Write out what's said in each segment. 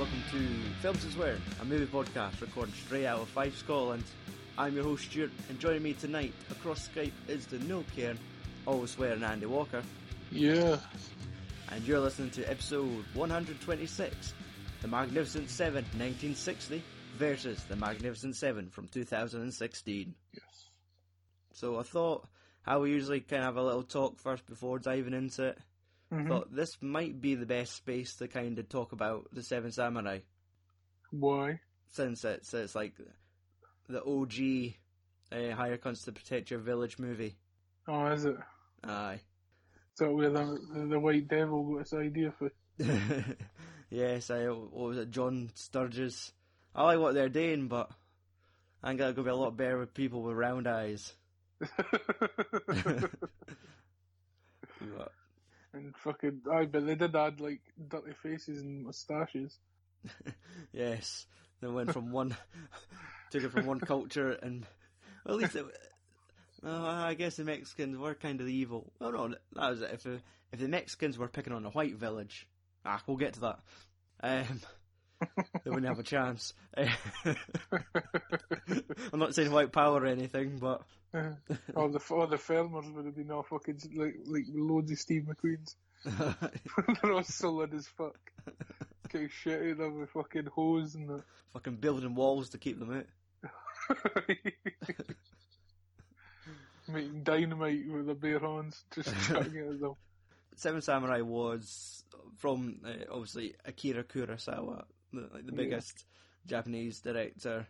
Welcome to Films and Swear, a movie podcast recorded straight out of Fife Scotland. I'm your host Stuart, and joining me tonight across Skype is the no cairn, always swearing Andy Walker, Yeah. and you're listening to episode 126, The Magnificent Seven 1960 versus The Magnificent Seven from 2016. Yes. So I thought how we usually kind of have a little talk first before diving into it. Mhm. Thought this might be the best space to kind of talk about the Seven Samurai. Why? since it's it's like the OG uh, Higher Cunts to Protect Your Village movie. Oh, is it? Aye. So where the, the White Devil got his idea for? yes, I what was it, John Sturges. I like what they're doing, but I think that'll be a lot better with people with round eyes. But, and fucking, I but they did add like dirty faces and moustaches. yes, they went from one, took it from one culture, and well, at least it. I guess the Mexicans were kind of the evil. Oh no, that was it. If the, if the Mexicans were picking on a white village, ah, we'll get to that. Um, they wouldn't have a chance. I'm not saying white power or anything, but or the or the farmers would have been all fucking like like loads of Steve McQueen's. They're all solid as fuck. Getting shit out of with fucking hose and that. fucking building walls to keep them out. Making dynamite with their bare hands, just chucking it at them. Seven Samurai was from uh, obviously Akira Kurosawa, the, like the Yeah. biggest Japanese director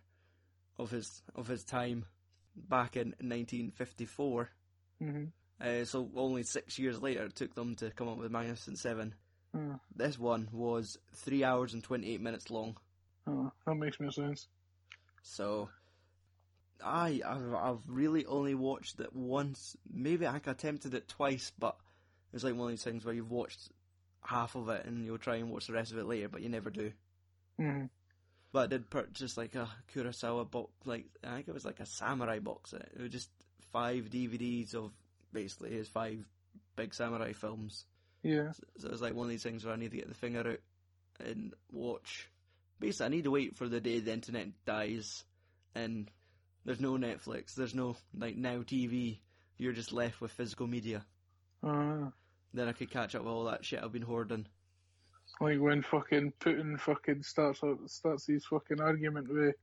of his of his time, back in 1954. hmm Uh, so only six years later, it took them to come up with Magnificent Seven. Hmm. This one was three hours and 28 minutes long. Oh, that makes more sense. So, I I've, I've really only watched it once. Maybe I attempted it twice, but it's like one of these things where you've watched half of it and you'll try and watch the rest of it later, but you never do. hmm But I did purchase like a Kurosawa box, like I think it was like a samurai box set. It was just five DVDs of basically his five big samurai films. Yeah. So it was like one of these things where I need to get the finger out and watch. Basically, I need to wait for the day the internet dies and there's no Netflix, there's no like now TV. You're just left with physical media. Uh, Then I could catch up with all that shit I've been hoarding. Like when fucking Putin fucking starts up, starts his fucking argument with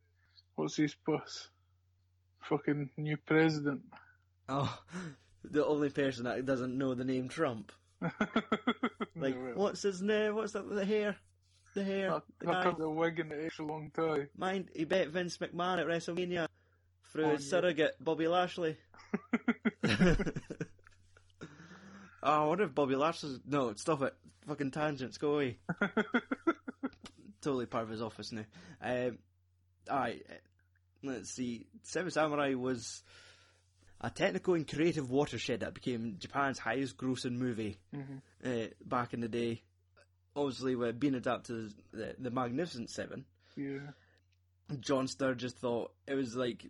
what's his boss? Fucking new president. Oh, the only person that doesn't know the name Trump. Like, well, what's his name? What's that? The hair, the hair. I'll, the guy. cut the wig and the extra long tie. Mind, he bet Vince McMahon at WrestleMania through Oh, his yeah. surrogate Bobby Lashley. oh, I wonder if Bobby Lashley's. No, stop it. Fucking tangents, go away. totally part of his office now. Um, Alright, let's see. Seven Samurai was a technical and creative watershed that became Japan's highest grossing movie Mhm. uh, back in the day. Obviously, with being adapted as the, the Magnificent Seven, Yeah. John Sturges thought it was like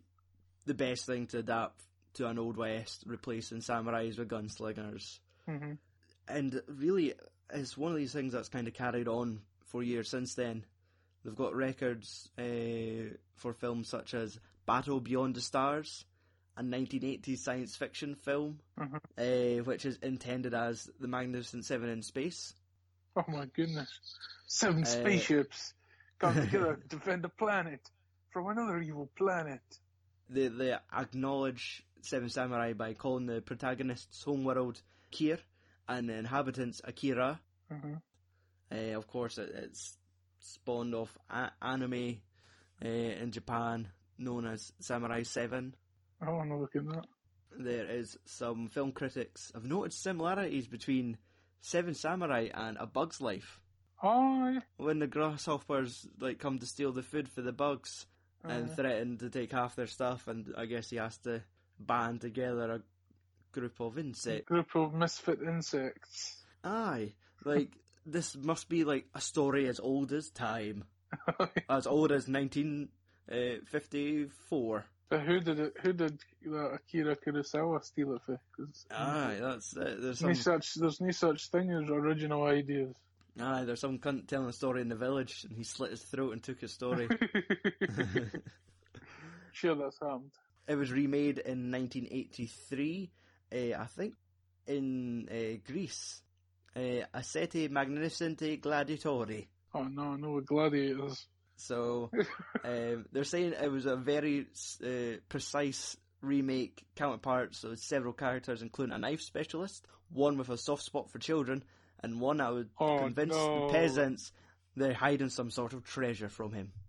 the best thing to adapt to an Old West, replacing samurais with gunslingers. Hmm And really, it's one of these things that's kind of carried on for years since then. They've got records uh, for films such as Battle Beyond the Stars, a 1980s science fiction film, Mhm. uh, which is intended as The Magnificent Seven in Space. Oh my goodness. Seven Uh, spaceships come together to defend the planet from another evil planet. they they acknowledge Seven Samurai by calling the protagonist's homeworld Kir and the inhabitants Akira. hmm Uh, of course, it, it's spawned off a- anime uh, in Japan known as Samurai Seven. I want to look at that. There is some film critics have noted similarities between Seven Samurai and A Bug's Life. Oh, yeah. When the grasshoppers like come to steal the food for the bugs and Uh. threaten to take half their stuff, and I guess he has to band together a group of insects. group of misfit insects. Aye, like this must be like a story as old as time, as old as nineteen fifty four. But who did it? Who did that Akira Kurosawa steal it for? 'Cause Aye, that's uh, there's no some such. There's no such thing as original ideas. Ah, there's some cunt telling a story in the village, and he slit his throat and took his story. sure, that's happened. it was remade in 1983, uh, I think, in uh, Greece. Uh, Asceti Magnificente Gladiatori. Oh no, no gladiators. So um, they're saying it was a very uh, precise remake counterpart. So several characters, including a knife specialist, one with a soft spot for children, and one I would Oh, convince no. the peasants they're hiding some sort of treasure from him.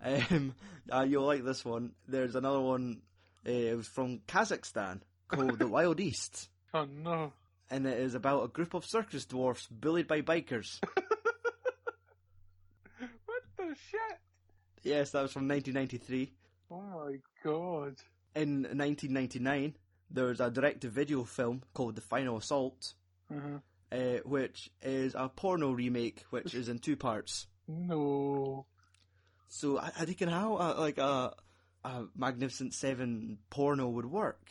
Um, uh, you'll like this one. There's another one. Uh, it was from Kazakhstan called The Wild East, Oh no. and it is about a group of circus dwarfs bullied by bikers. What the shit? yes, that was from 1993. Oh my god. In 1999, there was a direct-to-video film called The Final Assault, Uh-huh. uh, which is a porno remake, which is in two parts. No. So I, I think how uh, like a, a Magnificent Seven porno would work.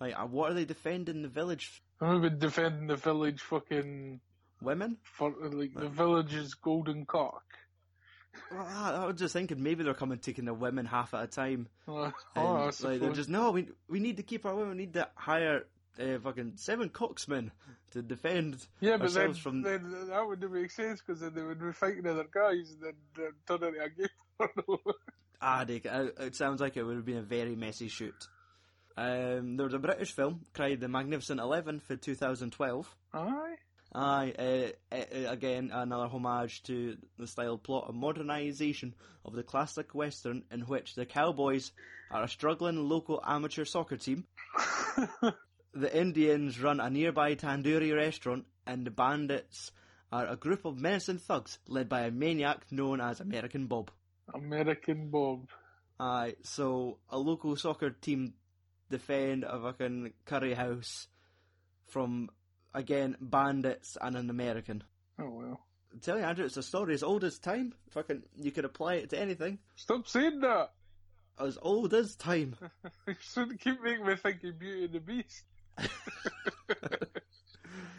Like, uh, what are they defending the village I'm been defending the village fucking women? for like the village's golden cock. Well, I, I was just thinking maybe they're coming taking the women half at a time. Uh, And, oh, I like they're just no, we we need to keep our women. We need to hire uh, fucking seven coxmen to defend yeah, but then, from. then that wouldn't make sense because then they would be fighting other guys and then uh, turn into a porno. Ah, they, uh, it sounds like it would have been a very messy shoot. Um, there was a British film, cried The Magnificent Eleven for 2012. Aye. Aye, uh, uh, again, another homage to the style plot, a modernisation of the classic western in which the cowboys are a struggling local amateur soccer team, the Indians run a nearby tandoori restaurant, and the bandits are a group of menacing thugs led by a maniac known as American Bob. American Bob. Aye, so a local soccer team defend a fucking curry house from, again, bandits and an American. Oh well. I'm telling you, Andrew, it's a story as old as time. Fucking, you could apply it to anything. Stop saying that. As old as time. You shouldn't keep making me think of Beauty and the Beast.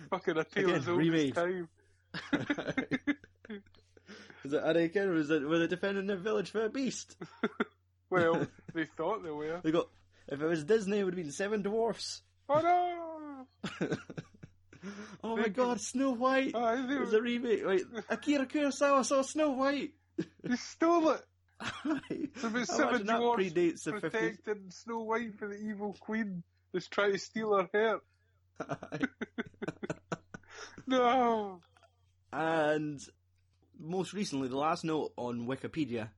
Fucking a tale Again, as old remade. as time. Is it, they, again, was it, were they defending their village for a beast? Well, they thought they were. They got, if it was Disney, it would have been Seven Dwarfs. Oh no! oh my god, Snow White! Aye, they, It was a remake. Wait, Akira Kurosawa saw Snow White! they stole it. It's about seven dwarfs predates the 50s. protecting Snow White from the evil queen that's trying to steal her hair. No! and most recently, the last note on Wikipedia,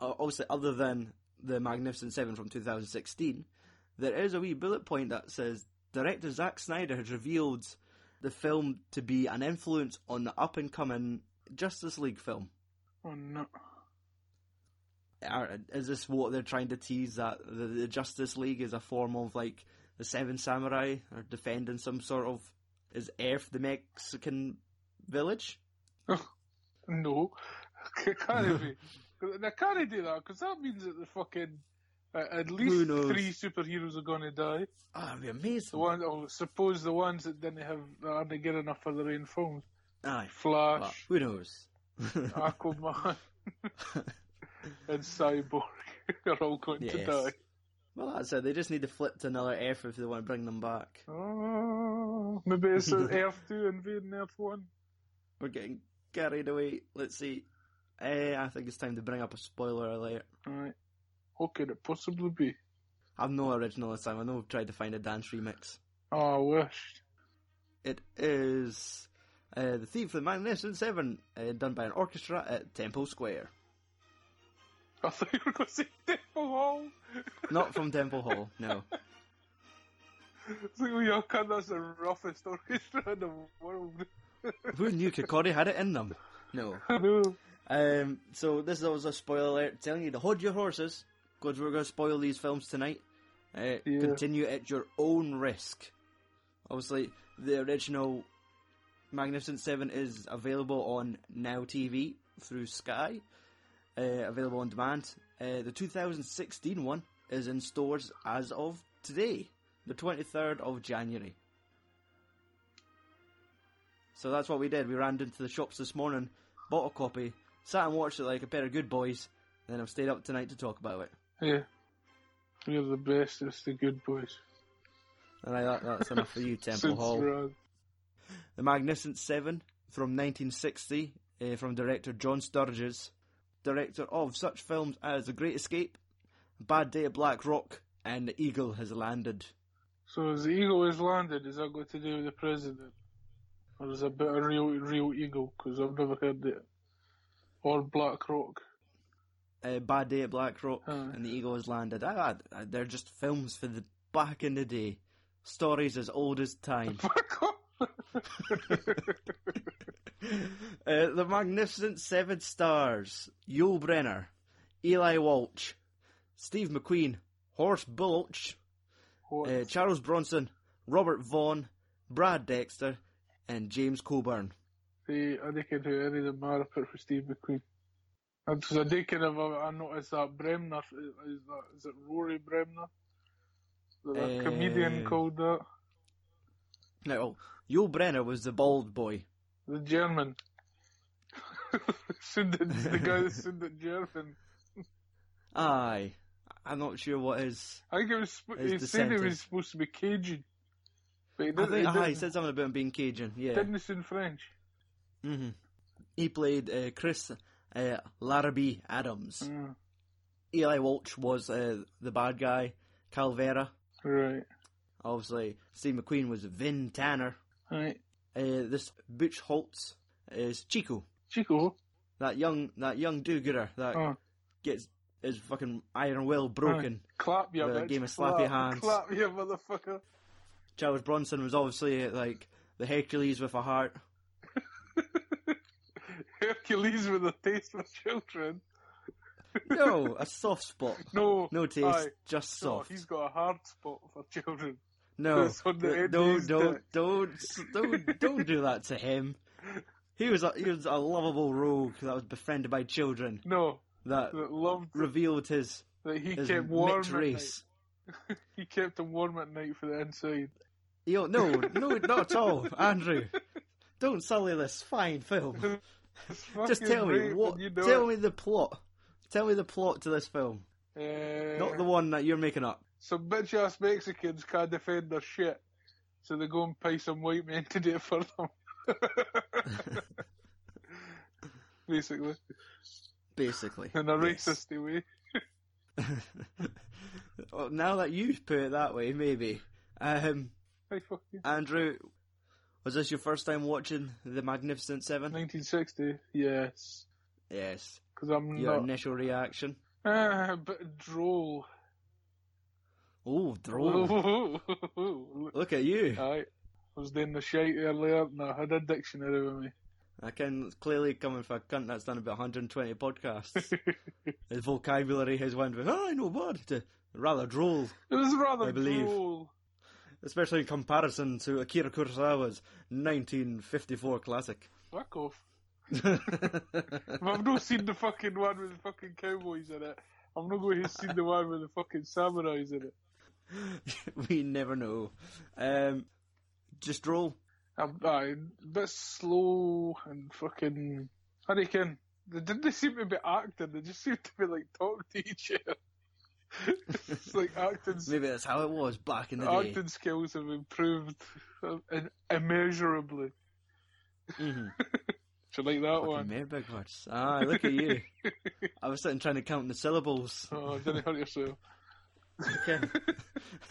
uh, obviously other than the Magnificent Seven from 2016, there is a wee bullet point that says director Zack Snyder has revealed the film to be an influence on the up and coming Justice League film. Oh no. Are, is this what they're trying to tease that the, the Justice League is a form of like the Seven Samurai or defending some sort of is Earth the Mexican village? No. It can't be. They can't do that because that means that the fucking. Uh, at least three superheroes are going to die. Oh, that'd be amazing. The one, oh, suppose the ones that didn't have aren't good enough for their own films. Aye, Flash, well, who knows? Aquaman, and Cyborg are all going to die. Well, that's it. They just need to flip to another Earth if they want to bring them back. Oh, maybe it's Earth 2 invading Earth 1. We're getting carried away. Let's see. Eh, I think it's time to bring up a spoiler alert. Alright. What could it possibly be? I've no original this time. I know we've tried to find a dance remix. Oh, I wish. It is uh, the theme for the Magnificent Seven, uh, done by an orchestra at Temple Square. I thought you were going to say Temple Hall. Not from Temple Hall, no. Well, you cunt, that's the roughest orchestra in the world. Who knew Kikori had it in them? No. I know. Um, so this is also a spoiler alert telling you to hold your horses because we're going to spoil these films tonight. Uh, Yeah. Continue at your own risk. Obviously, the original Magnificent Seven is available on Now TV through Sky, uh, available on demand. Uh, the 2016 one is in stores as of today, the 23rd of January. So that's what we did. We ran into the shops this morning, bought a copy, sat and watched it like a pair of good boys, and then I've stayed up tonight to talk about it. Yeah. We're the best, it's the good boys. And I, that, that's enough for you, Temple Hall. The Magnificent Seven from 1960 uh, from director John Sturges, director of such films as The Great Escape, Bad Day at Black Rock, and The Eagle Has Landed. So as the eagle has landed, is that got to do with the president? Or is it a bit of real, real eagle? Because I've never heard it. Or Black Rock. Uh, Bad Day at Black Rock Aye. and The Eagle Has Landed. Ah, ah, they're just films for the back in the day. Stories as old as time. Uh, the Magnificent Seven Stars, Yul Brynner, Eli Wallach, Steve McQueen, Horst What? uh, Charles Bronson, Robert Vaughn, Brad Dexter, and James Coburn. See, I think who any of them are apart from Steve McQueen. And so I did kind of, I noticed that Bremner, is that, is it Rory Bremner? There Uh, comedian called that? Now, Yul Brynner was the bald boy. The German. sounded, the guy that sounded German. Aye. I'm not sure what his. I think it was, His he said he was supposed to be Cajun. But he didn't, think, he aye, he didn't, said something about him being Cajun, yeah. didn't sound French. Hmm He played uh, Chris uh, Larabee Adams. Mm, Eli Wallach was uh, the bad guy, Calvera. right. Obviously, Steve McQueen was Vin Tanner. Right. Uh, this Buchholz is Chico, Chico. that young that young do-gooder that Oh, gets his fucking iron will broken. clap your bitch. game of clap, slappy hands. Clap your motherfucker. Charles Bronson was obviously like the Hercules with a heart. Hercules with a taste for children. No, a soft spot. No. No taste, aye. just No, soft. he's got a hard spot for children. No, That's on the d- end of don't, don't, don't, don't, don't do that to him. He was a, he was a lovable rogue that was befriended by children No, that that loved revealed his that he his kept warm mixed at race. night. He kept him warm at night for the inside. Yo, no, no, not at all, Andrew. Don't sully this fine film. Just tell me what. you know Tell it. me the plot. Tell me the plot to this film, Uh, not the one that you're making up. Some bitch ass Mexicans can't defend their shit, so they go and pay some white men to do it for them. Basically, Basically, in a Yes. racist way. well, now that you put it that way, maybe. Um. Andrew, was this your first time watching The Magnificent Seven? 1960, yes. Yes. Because I'm Your not. initial reaction? Ah, a bit droll. Oh, droll. Look at you. Aye. I was doing the shite earlier and I had a dictionary with me. I can clearly coming for a cunt that's done about 120 podcasts. His vocabulary has went from, oh, I know what, to rather droll, It was rather I believe. droll. Especially in comparison to Akira Kurosawa's 1954 classic. Fuck off. I've not seen the fucking one with the fucking cowboys in it, I'm not going to see the one with the fucking samurais in it. we never know. Um, just roll. I'm, a bit slow and fucking. I reckon they didn't seem to be acting. They just seemed to be like talking to each other. It's like acting. Maybe that's how it was back in the day. Acting skills have improved in- immeasurably. hmm Do you like that Fucking one? mere big words. Ah, look at you. I was sitting trying to count the syllables. Oh, didn't hurt yourself. Okay.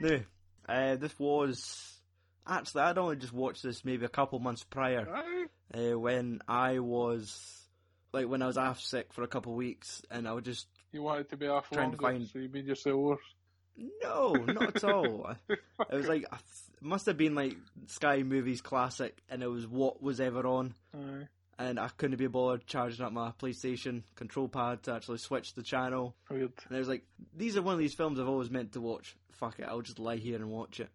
no, uh, this was actually I'd only just watched this maybe a couple months prior uh, when I was like when I was half sick for a couple of weeks and I would just You wanted to be off Trying to find- so you made yourself worse. no, not at all. It was like I th- it must have been like Sky Movies classic and it was what was ever on. Aye. And I couldn't be bothered charging up my PlayStation control pad to actually switch the channel. Weird. And I was like, these are one of these films I've always meant to watch. Fuck it, I'll just lie here and watch it.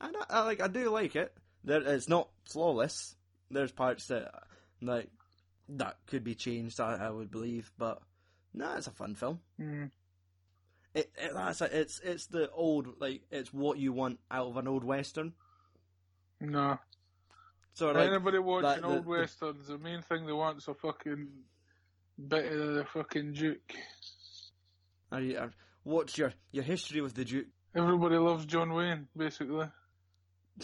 And I, I like, I do like it. There, it's not flawless. There's parts that like that could be changed. I, I would believe, but no, it's a fun film. Mm. It, it that's a, it's it's the old like it's what you want out of an old western. No. So like Anybody watching that- the- old the- westerns, the main thing they want's a fucking bit of the fucking Duke. are you, are, what's your your history with the Duke? Everybody loves John Wayne, basically.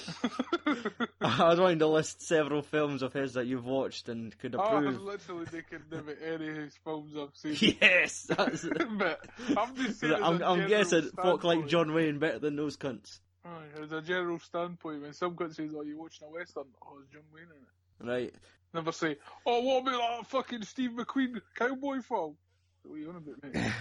I was wanting to list several films of his that you've watched and could approve. Oh, approve. literally, they can name any of his films I've seen. yes, that's but I'm just saying, I'm, I'm guessing folk like John Wayne better than those cunts, Aye, as a general standpoint, when some guy says, "Oh, you watching a western?" Oh, it's John Wayne in it. right? Never say, "Oh, what about that fucking Steve McQueen cowboy film?" What are you on about, mate?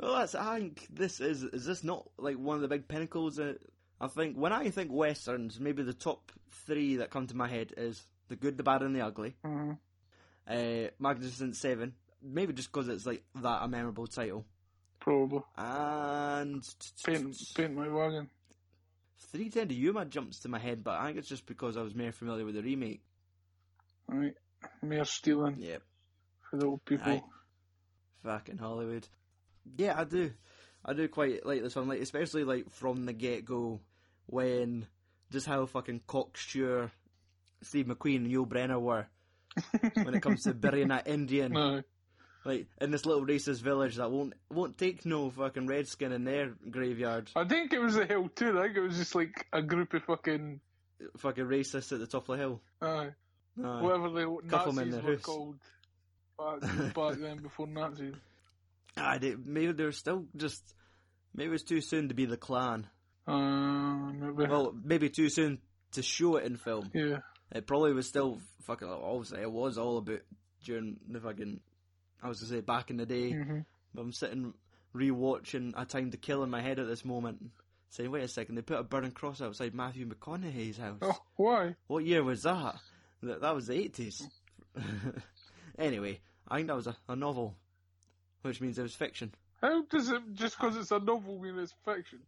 Well, that's. I think this is. Is this not like one of the big pinnacles? That I think when I think westerns, maybe the top three that come to my head is the good, the bad, and the ugly. uh, Uh, Magnificent Seven, maybe just because it's like that a memorable title, probably. and Paint, paint my wagon. Three Ten to Yuma jumps to my head, but I think it's just because I was more familiar with the remake. Right, mere stealing Yep. for the old people. Aye. Fucking Hollywood. Yeah, I do. I do quite like this one, like especially like from the get go when just how fucking cocksure Steve McQueen and Yul Brynner were when it comes to burying that Indian No, like in this little racist village that won't won't take no fucking redskin in their graveyard. I think it was a hill too. I think it was just like a group of fucking Fucking racist at the top of the hill. uh, Aye. whatever the Couple 'em in Nazis were house. called back, back then before Nazis. Aye, they, maybe they're still just maybe it was too soon to be the Klan. Uh, maybe. Well, maybe too soon to show it in film. yeah. It probably was still fucking. Obviously, it was all about during the fucking. I was to say back in the day, hmm but I'm sitting rewatching A Time to Kill in my head at this moment, saying, "Wait a second, they put a burning cross outside Matthew McConaughey's house. Oh, why? What year was that? That, that was the 80s." anyway, I think that was a, a novel, which means it was fiction How does it just because it's a novel mean it's fiction?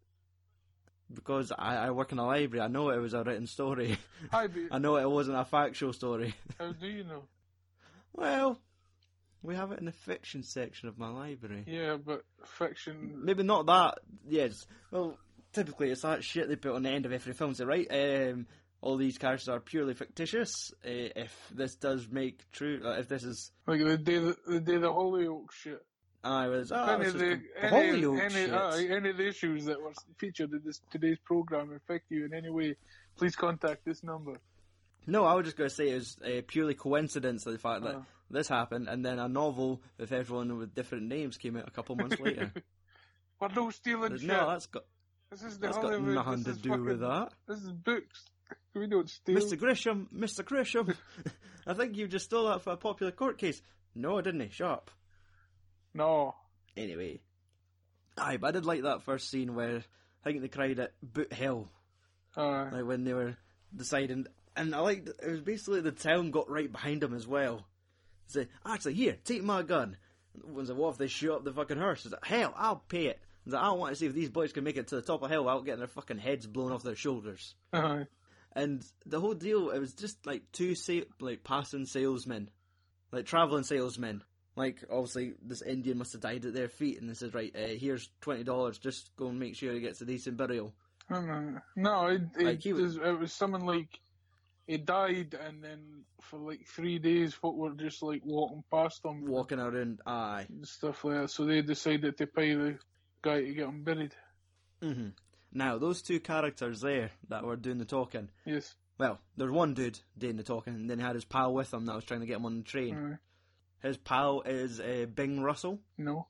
Because I, I work in a library. I know it was a written story. Hi, but I know it wasn't a factual story. how do you know? Well, we have it in the fiction section of my library. Yeah, but fiction. Maybe not that. Yes. Well, typically it's that shit they put on the end of every film. So right, um, all these characters are purely fictitious. Uh, if this does make true, uh, if this is, Like the day the, the day the Hollyoaks shit. I was oh, any, of the, any, any, aye, any of the issues that were featured in this today's program affect you in any way, please contact this number. No, I was just going to say it was uh, purely coincidence of the fact that Oh. this happened, and then a novel with everyone with different names came out a couple months later. We're no stealing shit. no, that's got this is the that's got nothing this to do fucking, with that. This is books. We don't steal. Mr. Grisham, Mr. Grisham, I think you just stole that for a popular court case. No, I didn't. Shut up. No. Anyway, aye, but I did like that first scene where I think they cried at boot Hill. Uh, like when they were deciding, and I liked it was basically the town got right behind them as well. Say, actually, here, take my gun. Like, what if they shoot up the fucking hearse? It's like, hell, I'll pay it. It's like, I want to see if these boys can make it to the top of hell without getting their fucking heads blown off their shoulders. Uh-huh. And the whole deal, it was just like two sa- like passing salesmen, like traveling salesmen. Like obviously, this Indian must have died at their feet, and they says, "Right, uh, here's twenty dollars. Just go and make sure he gets a decent burial." no, no, it, it, Like, was- it was something like he died, and then for like three days, folk were just like walking past him Walking around, aye. and stuff like that. So they decided to pay the guy to get him buried. hmm Now those two characters there that were doing the talking. Yes. Well, there's one dude doing the talking, and then he had his pal with him that was trying to get him on the train. Uh, His pal is uh, Bing Russell, no.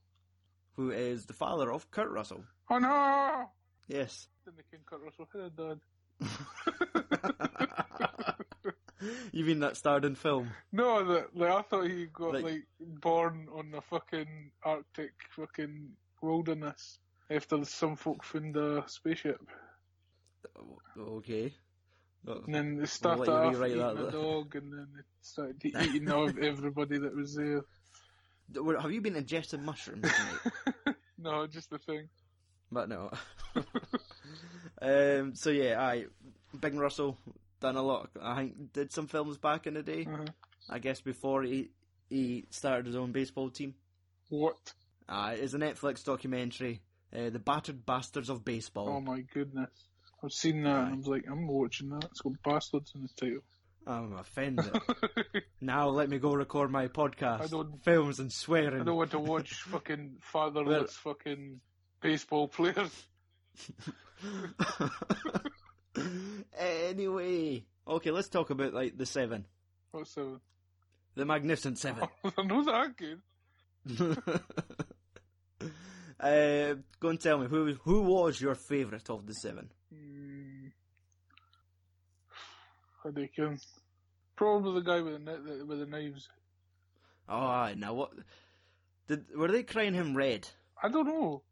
who is the father of Kurt Russell. Oh no! Yes. Didn't King Kurt Russell had a dad. you mean that starred in film? No, that like, I thought he got Like- like, born on the fucking Arctic fucking wilderness after some folk found a spaceship. Okay. And then they started off rewrite eating that, though. dog, and then they started eating of everybody that was there. Have you been ingesting mushrooms? No, just the thing. but no. um, so yeah, I Bing Russell done a lot. I think did some films back in the day. Uh-huh. I guess before he he started his own baseball team. What? Uh, it's a Netflix documentary, uh, "The Battered Bastards of Baseball." Oh my goodness. I've seen that and I was like, I'm watching that. It's got bastards in the title. I'm offended. now let me go record my podcast. I don't- Films and swearing. I don't want to watch fucking fatherless fucking baseball players. anyway, okay, let's talk about like the seven, What's the? the Magnificent Seven. I know that good. Uh, go and tell me who who was your favourite of the seven? Mm. I reckon. Probably the guy with the with the knives. Oh, aye, now what? Did were they crying him red? I don't know.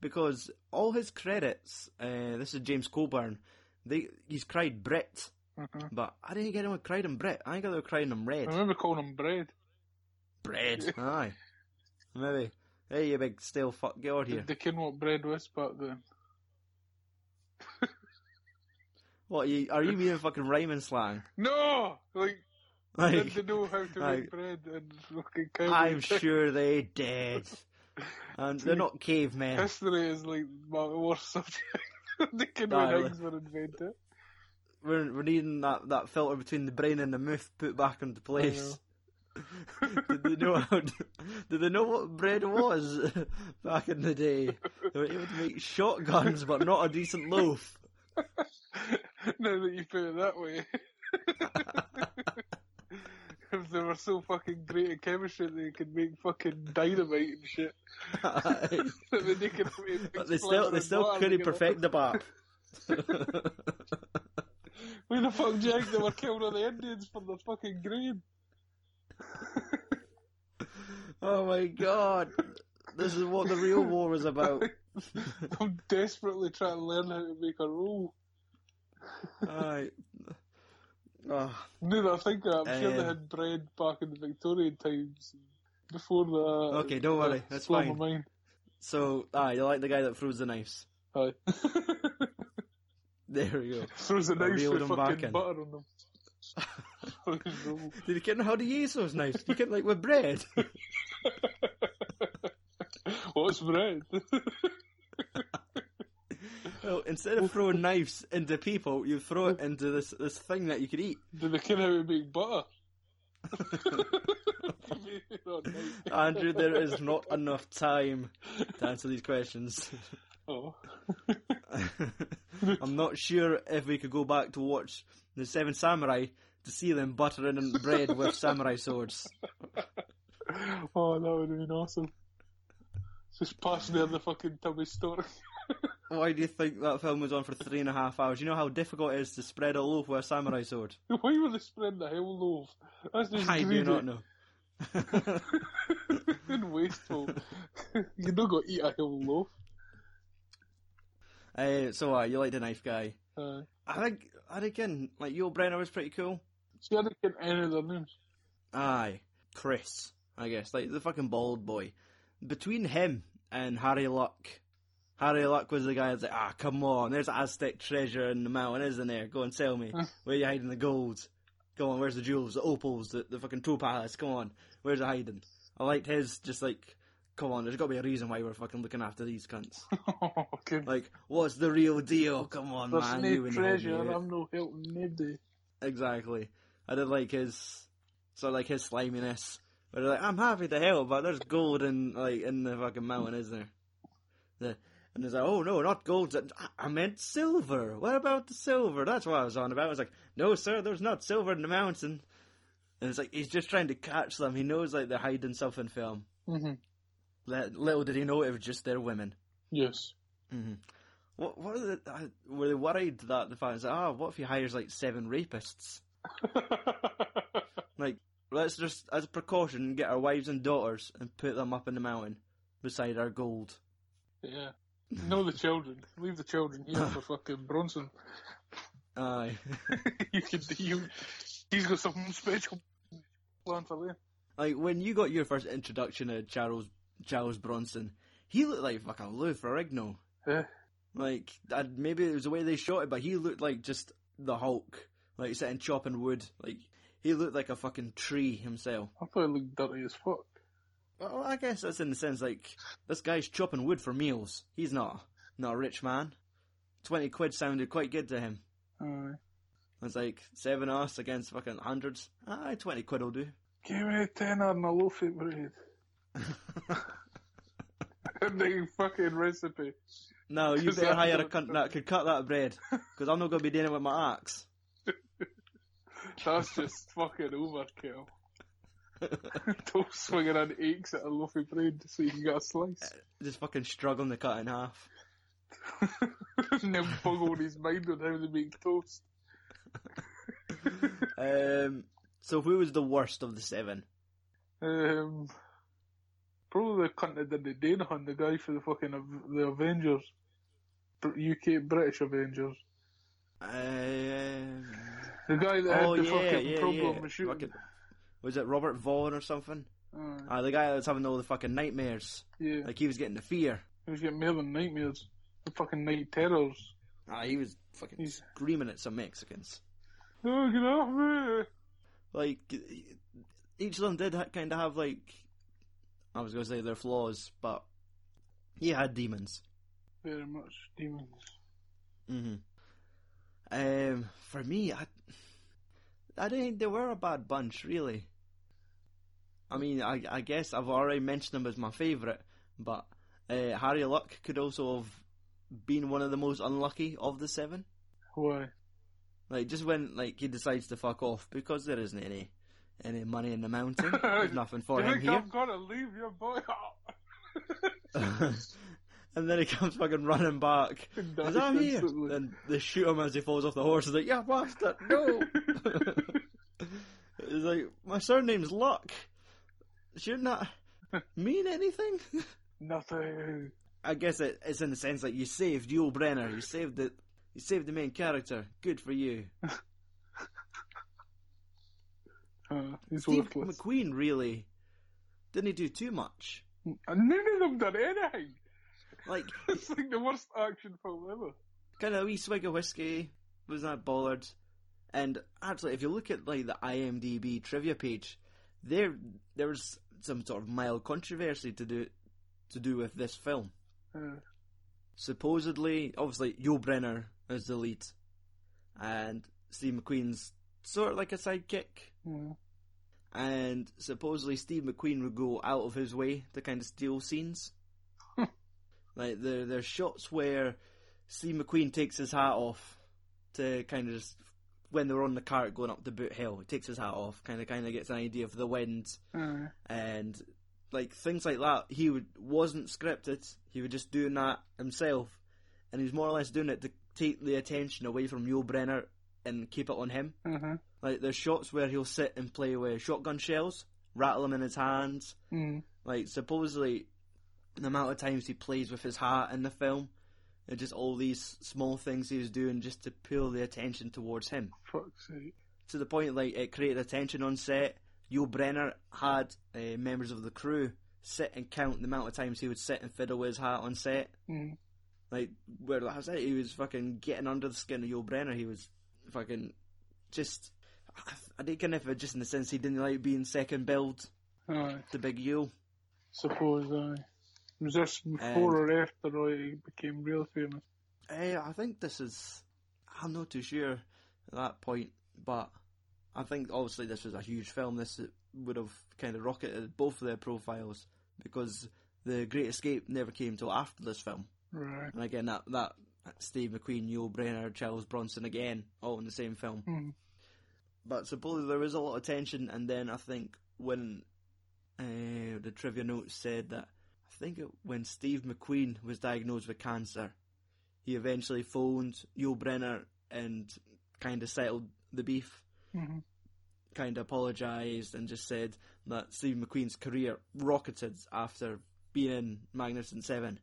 Because all his credits, uh, this is James Coburn. They he's cried Britt, Uh-huh. but I didn't get him cried him Britt. I think they were crying him red. I remember calling him bread. Bread, aye, maybe. Hey, you big stale fuck, get out here. they ken what bread was back then. What you, are you being fucking rhyming slang? No, like Like, they know how to Aye. make bread and fucking cowboy I'm sure they did. And they're not cavemen. History is like my worst subject. they can Aye, when like- eggs were invented. We're, we're needing that, that filter between the brain and the mouth put back into place. did they know how? Did they know what bread was back in the day? They were able to make shotguns, but not a decent loaf. now that you put it that way. if they were so fucking great at chemistry they could make fucking dynamite and shit. they but they still they still couldn't perfect the bap. Where the fuck Jack they were killing all the Indians for the fucking grain? oh my god. This is what the real war is about. I'm desperately trying to learn how to make a roll. Aye. Oh, Now that I think of it, I'm sure they Um, had bread back in the Victorian times. Before the. Okay, don't worry, that that's fine. So, ah, you like the guy that throws the knives. Aye. There we go. Throws I knife with fucking butter on them. Oh, His. Did you get how to use those knives? You get like with bread. What's bread? Well, instead of throwing knives into people, you throw it into this this thing that you could eat. Did they care how to make butter? Andrew, there is not enough time to answer these questions. oh. I'm not sure if we could go back to watch the Seven Samurai to see them buttering in bread with samurai swords. oh, that would have been awesome. Just passing down the fucking tummy story. Why do you think that film was on for three and a half hours? You know how difficult it is to spread a loaf with a samurai sword? Why were they spreading the hell loaf? That's just I do not know. and wasteful. you don't go eat a whole loaf. uh, so, uh, you like the knife guy? Uh, I think, I reckon, like, Yul Brynner was pretty cool. See, I didn't get any of their names. Aye, Chris, I guess, like the fucking bald boy. Between him and Harry Luck, Harry Luck was the guy that's like, ah, come on, there's Aztec treasure in the mountain, isn't there? Go and sell me. Where you hiding the gold? Come on, where's the jewels, the opals, the, the fucking topaz? Come on, where's it hiding? I liked his, just like, come on, there's got to be a reason why we're fucking looking after these cunts. okay. Like, what's the real deal? Come on, There's man, no you wouldn't treasure. I'm no helping nobody. Exactly. I did like his sort of like his sliminess. But they're like, I'm happy to help, but there's gold in like in the fucking mountain, is there? The and he's like, oh no, not gold. I- I meant silver. What about the silver? That's what I was on about. I was like, no, sir, there's not silver in the mountain. And it's like he's just trying to catch them. He knows like they're hiding something from him. hmm Li- Little did he know it was just their women. Yes. hmm What? What? Are the, uh, were they worried that the fact is, ah, what if he hires like seven rapists? Like, let's just, as a precaution, get our wives and daughters and put them up in the mountain beside our gold. yeah. No, the children. Leave the children here for fucking Bronson. Aye. you can, you, he's got something special planned for them. like, when you got your first introduction to Charles, Charles Bronson, he looked like fucking Lou Ferrigno. Yeah. Like, I, maybe it was the way they shot it, but he looked like just the Hulk. Like, he's sitting chopping wood. Like, he looked like a fucking tree himself. I thought he looked dirty as fuck. Well, I guess that's in the sense like this guy's chopping wood for meals. He's not not a rich man. Twenty quid sounded quite good to him. Aye. It's like seven us against fucking hundreds. Aye, twenty quid will do. Give me a tenner and a loaf of bread. the fucking recipe. No, you better hire a cunt that could cut that bread, because I'm not going to be dealing with my axe. That's just fucking overkill. Don't swinging on aches at a loaf of bread so you can get a slice. Just fucking struggling to cut in half. and then boggled his mind on how to make toast. Um, so who was the worst of the seven? Um, probably the cunt that did the Dane Hunt, the guy for the fucking the Avengers, UK British Avengers. Um, The guy that oh had the yeah, fucking yeah, problem yeah. with shooting. Fucking- was it Robert Vaughn or something? Uh, Ah, the guy that was having all the fucking nightmares. yeah, Like he was getting the fear. he was getting more than nightmares. The fucking night terrors. Ah, he was fucking He's- screaming at some Mexicans. Oh, get off me! Like each of them did ha- kind of have like I was going to say their flaws, but he had demons. Very much demons. hmm Um, for me, I, I didn't think they were a bad bunch, really. I mean, I, I guess I've already mentioned them as my favourite, but uh, Harry Luck could also have been one of the most unlucky of the seven. Why? Like, just when like he decides to fuck off because there isn't any any money in the mountain, there's nothing for you him think here. I'm gonna leave your boy? and then he comes fucking running back. Dies I'm here? instantly. And they shoot him as he falls off the horse. He's like, "Yeah, bastard, no!" He's like, "My surname's Luck. Shouldn't that mean anything?" Nothing. I guess it, it's in the sense that you saved Yul Brynner. You saved the you saved the main character. Good for you. Uh, he's Steve worthless. McQueen really didn't he do too much? None of them done anything. Like It's like the worst action film ever. kind of a wee swig of whiskey was not bothered. And actually, if you look at like the IMDb trivia page, there there was some sort of mild controversy to do to do with this film. Uh, Supposedly, obviously, Yul Brynner is the lead, and Steve McQueen's sort of like a sidekick. yeah. And supposedly, Steve McQueen would go out of his way to kind of steal scenes. Like there, there's shots where Steve McQueen takes his hat off to kind of just when they're on the cart going up the boot hill. He takes his hat off, kind of, kind of gets an idea of the wind Uh, and like things like that. He would wasn't scripted. He was just doing that himself, and he was more or less doing it to take the attention away from Yul Brynner and keep it on him. uh-huh. Like there's shots where he'll sit and play with shotgun shells, rattle them in his hands. Mm. Like supposedly, the amount of times he plays with his hat in the film, and just all these small things he was doing just to pull the attention towards him. Fuck's sake. To the point like it created attention on set. Yul Brynner had uh, members of the crew sit and count the amount of times he would sit and fiddle with his hat on set. Mm. Like where like I said, he was fucking getting under the skin of Yul Brynner. He was fucking just. I think kind of just in the sense he didn't like being second billed Aye. to Big Yul. Suppose I. Was this before or after I became real famous? Eh, I think this is. I'm not too sure at that point, but I think obviously this was a huge film. This would have kind of rocketed both of their profiles because the Great Escape never came till after this film. Right. And again, that that Steve McQueen, Yul Brynner, Charles Bronson again, all in the same film. Mm. But supposedly there was a lot of tension, and then I think when uh, the trivia notes said that think it, when Steve McQueen was diagnosed with cancer, he eventually phoned Yul Brynner and kind of settled the beef, hmm kind of apologised, and just said that Steve McQueen's career rocketed after being in Magnificent Seven,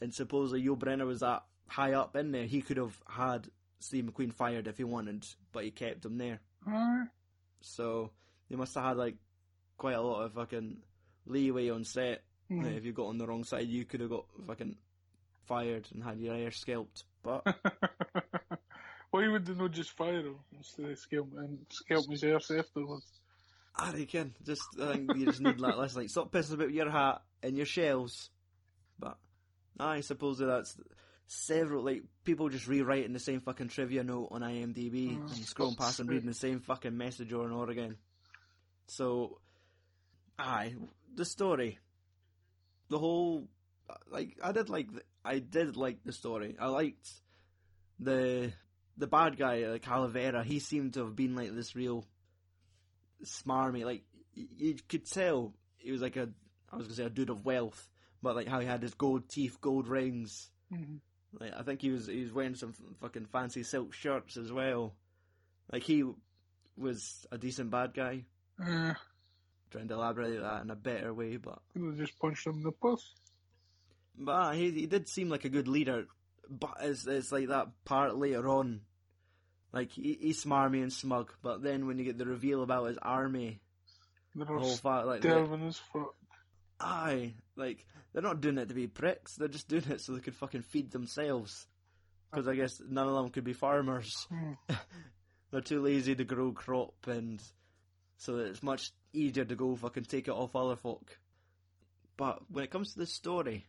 and supposedly Yul Brynner was that high up in there, he could have had Steve McQueen fired if he wanted, but he kept him there. Aye. So they must have had like quite a lot of fucking leeway on set. Mm. Like, if you got on the wrong side, you could have got fucking fired and had your hair scalped. But Why would they not just fire him instead of scalp and scalp his arse afterwards? I reckon just I think you just need that less like stop pissing about your hat and your shells. But I suppose that that's several like people just rewriting the same fucking trivia note on IMDb Oh, and scrolling past and reading the same fucking message over and over again. So, aye, the story, the whole, like I did like the, I did like the story. I liked the the bad guy, like Calvera. He seemed to have been like this real smarmy. Like y- you could tell he was like a I was gonna say a dude of wealth, but like how he had his gold teeth, gold rings. Mhm. Like I think he was he was wearing some fucking fancy silk shirts as well. Like he was a decent bad guy. Uh, Trying to elaborate that in a better way, but could have just punched him in the puss. but uh, he he did seem like a good leader. But it's it's like that part later on, like he, he's smarmy and smug. But then when you get the reveal about his army, They're the whole fact like the- starving as fuck. aye, like they're not doing it to be pricks. They're just doing it so they could fucking feed themselves. Because I guess none of them could be farmers. Hmm. They're too lazy to grow crop, and so that it's much easier to go fucking take it off other folk. But when it comes to the story,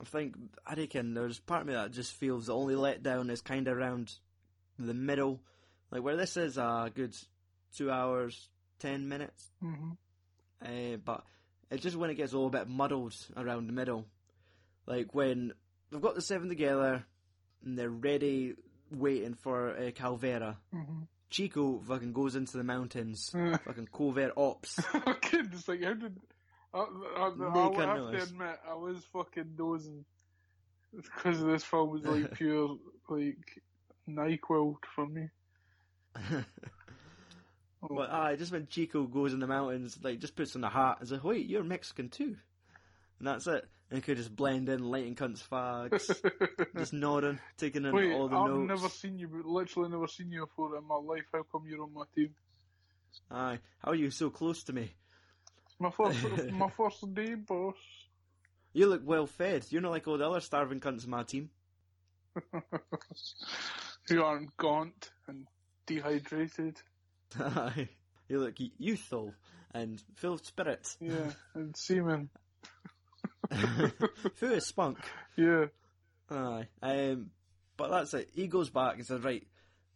I think I reckon there's part of me that just feels the only letdown is kind of around the middle, like where this is a good two hours ten minutes, hmm uh, but it's just when it gets a little bit muddled around the middle, like when they've got the seven together and they're ready, waiting for uh, Calvera. hmm Chico fucking goes into the mountains, fucking covert ops. fucking, it's like, how did. I, I, I, I have noise. to admit, I was fucking dozing. Because this film was like pure, like, NyQuil for me. Oh, but aye, just when Chico goes in the mountains, like just puts on a hat and says, "Wait, you're Mexican too," and that's it. And he could just blend in, lighting cunts fags, just nodding, taking in Wait, all the I've notes. never seen you, but literally never seen you before in my life. How come you're on my team? Aye, how are you so close to me? It's my first, my first day, boss. You look well fed. You're not like all the other starving cunts in my team. you aren't gaunt and dehydrated. Aye, you look youthful and full of spirit, Yeah, and semen. full of spunk. Yeah. Aye. Um, but that's it. He goes back and says, right,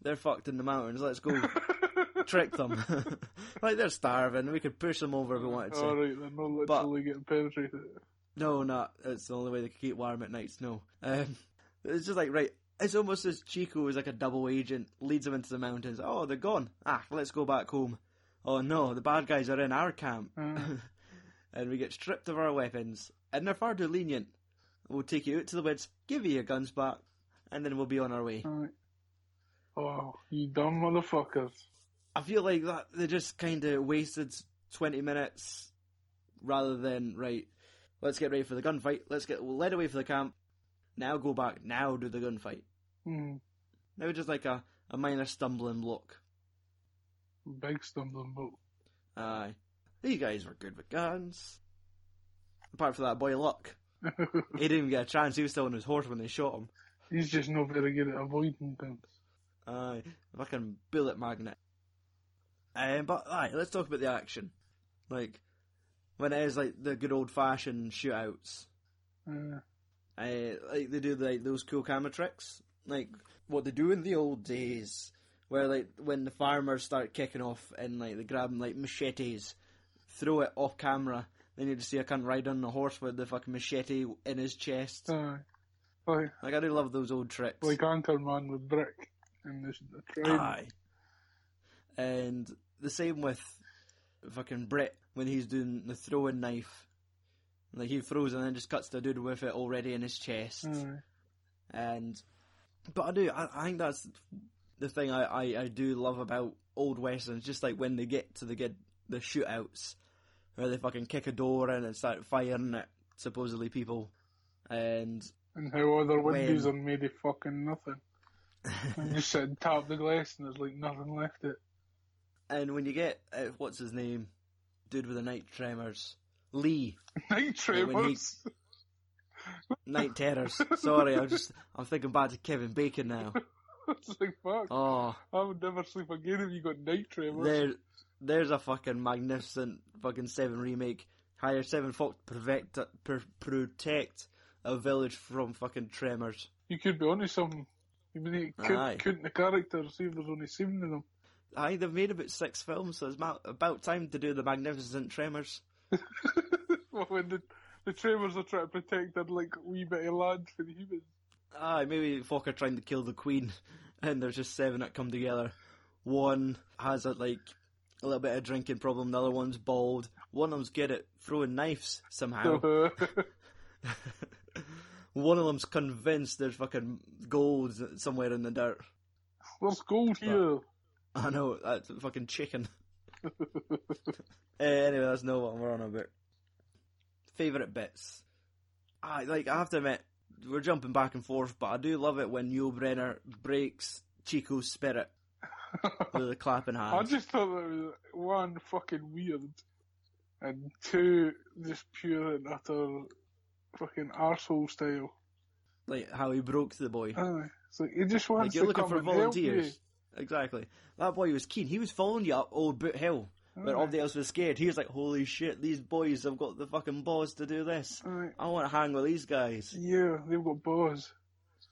they're fucked in the mountains. Let's go trick them. like they're starving. We could push them over if we wanted to. Alright, they're not literally getting penetrated. No, no, it's the only way they can keep warm at night. No. Um, it's just like right. It's almost as Chico is like a double agent, leads them into the mountains. Oh, they're gone. Ah, let's go back home. Oh no, the bad guys are in our camp, Uh, and we get stripped of our weapons, and they're far too lenient. We'll take you out to the woods, give you your guns back, and then we'll be on our way. Oh, you dumb motherfuckers. I feel like that they just kind of wasted twenty minutes rather than right. Let's get ready for the gunfight. Let's get led away for the camp. Now go back. Now do the gunfight. Hmm. Now just like a, a minor stumbling block. Big stumbling block. Aye, these guys were good with guns. Apart from that boy Luck, he didn't even get a chance. He was still on his horse when they shot him. He's just not very good at avoiding things. Aye, fucking bullet magnet. Um, but aye, let's talk about the action. Like when it is like the good old fashioned shootouts. Uh, Uh, like they do like those cool camera tricks, like what they do in the old days, where like when the farmers start kicking off and like they grab like machetes, throw it off camera, then you just see a cunt ride on a horse with the fucking machete in his chest. aye. Like, Like I do love those old tricks. like Anchorman with Brick in this the train. Aye. And the same with fucking Britt when he's doing the throwing knife. Like he throws and then just cuts the dude with it already in his chest. Aye. And but I do I, I think that's the thing I, I, I do love about old westerns, just like when they get to the good the shootouts where they fucking kick a door in and start firing at supposedly people. And And how other When- windows are made of fucking nothing. And you sit and tap the glass and there's like nothing left it. and when you get uh, what's his name? Dude with the night tremors. Lee. Night when he- Tremors. Night terrors. Sorry, I'm just I'm thinking back to Kevin Bacon now. it's like fuck. Oh, I would never sleep again if you got night tremors. there, there's a fucking magnificent fucking seven remake. Hire seven folk to protect, pr- protect a village from fucking tremors. You could be onto something. You mean you Aye. could, couldn't the characters see if there's only seven of them? Aye, they've made about six films, so it's about time to do the Magnificent Tremors. well, when the, the Tremors are trying to protect their like wee bit of land for the humans. Aye, maybe folk are trying to kill the Queen, and there's just seven that come together. One has a like a little bit of drinking problem. The other one's bald. One of them's good at throwing knives somehow. One of them's convinced there's fucking gold somewhere in the dirt. There's gold here. I know that's fucking chicken. Eh, anyway, that's not what we're on about. Favorite bits. I like. I have to admit, we're jumping back and forth, but I do love it when Yul Brynner breaks Chico's spirit with the clapping hand. I just thought that was one fucking weird, and two just pure and utter fucking arsehole style. Like how he broke the boy. Aye. It's like he just Like wants you're to looking for volunteers. Exactly. That boy was keen. He was following you up Old Boot Hill. But Aye. everybody else was scared. He was like, "Holy shit! These boys have got the fucking balls to do this. Aye. I want to hang with these guys." Yeah, they've got balls.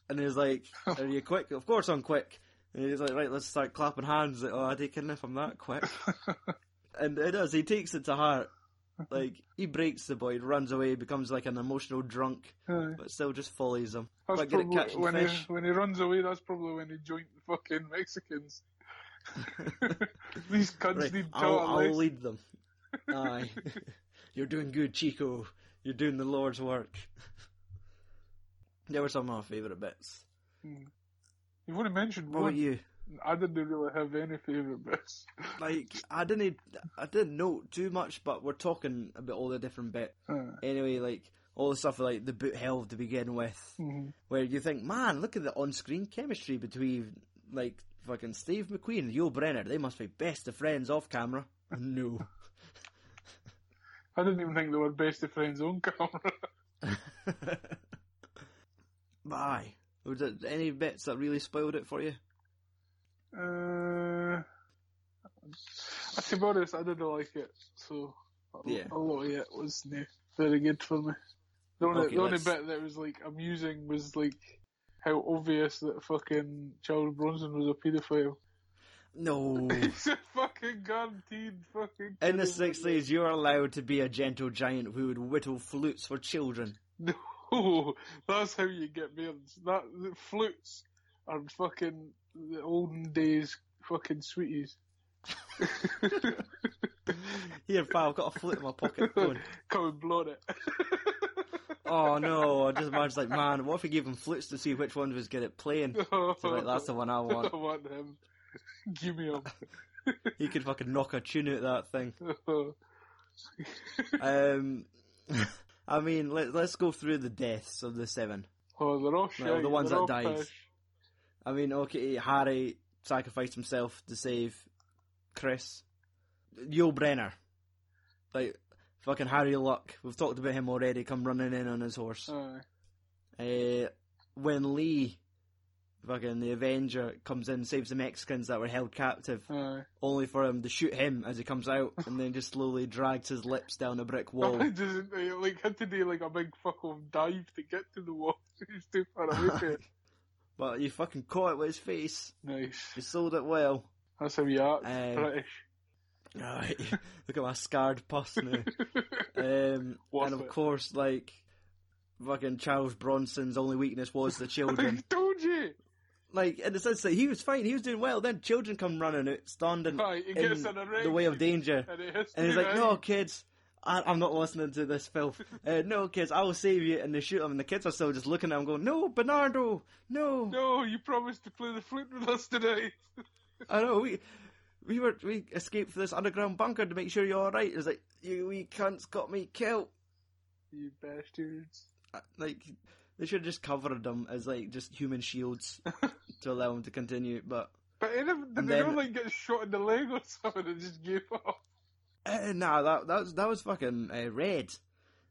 And he was like, "Are you quick?" Of course I'm quick. And he's like, "Right, let's start clapping hands." Like, oh, I take it if I'm that quick. and it does. He takes it to heart. Like he breaks the boy, runs away, becomes like an emotional drunk, Aye. but still just follows him. That's Quite good at probably catching when fish. he when he runs away. That's probably when he joined the fucking Mexicans. These cunts Right, need I'll, I'll lead them. Aye, you're doing good, Chico. You're doing the Lord's work. They were some of my favourite bits. You've only mentioned What one. you? I didn't really have any favourite bits. Like I didn't, I didn't note too much, but we're talking about all the different bit. Aye. Anyway, like all the stuff like the boot hell to begin with, Mhm. where you think, man, look at the on-screen chemistry between like fucking Steve McQueen and Yul Brynner. They must be best of friends off camera. No. I didn't even think they were best of friends on camera. Bye. Was there any bits that really spoiled it for you? Uh, to be honest, I didn't like it, so a- Yeah. a lot of it wasn't very good for me. The only, Okay, the only bit that was like amusing was like how obvious that fucking Charles Bronson was a paedophile. No. It's a fucking guaranteed fucking. In the kid, isn't it? 60s, you were allowed to be a gentle giant who would whittle flutes for children. No, that's how you get beards. That the flutes are fucking the olden days fucking sweeties. Here, pal, I've got a flute in my pocket. Go on. Come and blow it. Oh no, I just imagine like, man, what if we gave him flutes to see which one was good at playing? So like, that's the one I want. I want him. Give me him. He could fucking knock a tune out of that thing. Um, I mean, let, let's go through the deaths of the seven. oh, they're all. Well, the ones that died. pish. I mean, okay, Harry sacrificed himself to save Chris. Yul Brynner. Like, fucking Harry Luck. We've talked about him already, come running in on his horse. Uh, when Lee, fucking the Avenger, comes in, saves the Mexicans that were held captive, only for him to shoot him as he comes out, and then just slowly drags his lips down a brick wall. He doesn't he, like had to do like a big fuck off dive to get to the wall. He's too far away from it. but he fucking caught it with his face. Nice. He sold it well. That's how you act. Aye. British. Right. Look at my scarred pus now. Um, and of it. course, like, fucking Charles Bronson's only weakness was the I children. told you. like, in the sense that he was fine, he was doing well. Then children come running out, standing gets in in the way of danger. And, And he's like, no, kids, I, I'm not listening to this filth. Uh, no, kids, I will save you. And they shoot him, and the kids are still just looking at him going, no, Bernardo, no. No, you promised to play the flute with us tonight. I know, we... We were we escaped from this underground bunker to make sure you're all right. It's like you wee cunts got me killed. You bastards. Uh, Like they should have just covered them as like just human shields to allow them to continue. But But did And they then- like get shot in the leg or something and just gave up? uh, nah, that that was that was fucking uh, red.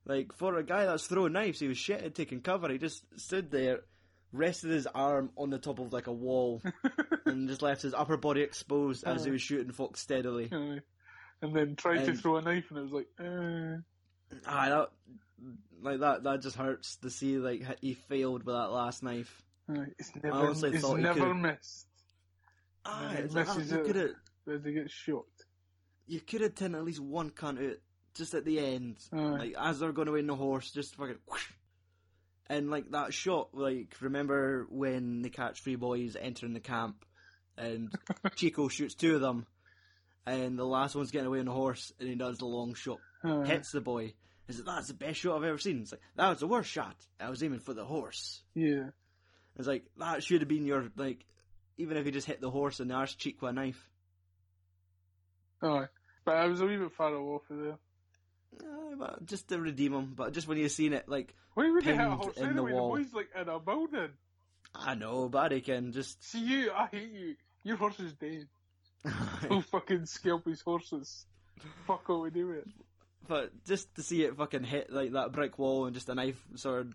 Like for a guy that's throwing knives, he was shit at taking cover. He just stood there, rested his arm on the top of like a wall, and just left his upper body exposed as he was shooting folks steadily. And then tried to throw a knife and it was like, uh, Ah, that like that that just hurts to see like he failed with that last knife. It's never, honestly it's thought he never could've- missed. Ah, he it's like, ah, you it. could have Then they get shot. you could have taken at least one cunt out just at the end, Aye. like as they're going away in the horse, just fucking. Whoosh. And like that shot, like remember when they catch three boys entering the camp, and Chico shoots two of them, and the last one's getting away on the horse, and he does the long shot, Aye. hits the boy. Is it that's the best shot I've ever seen? It's like that was the worst shot. I was aiming for the horse. Yeah. It's like that should have been your like, even if he just hit the horse in the arse cheek with a knife. Aye. But I was a wee bit far off of there. Eh, but just to redeem him, but just when you've seen it, like Why would they hit a horse in the anyway? The, wall. boy's like in a building. I know, but I can just See you, I hate you. Your horse is dead. Go fucking scalp his horses. Fuck all we do it. but just to see it fucking hit like that brick wall and just a knife sort of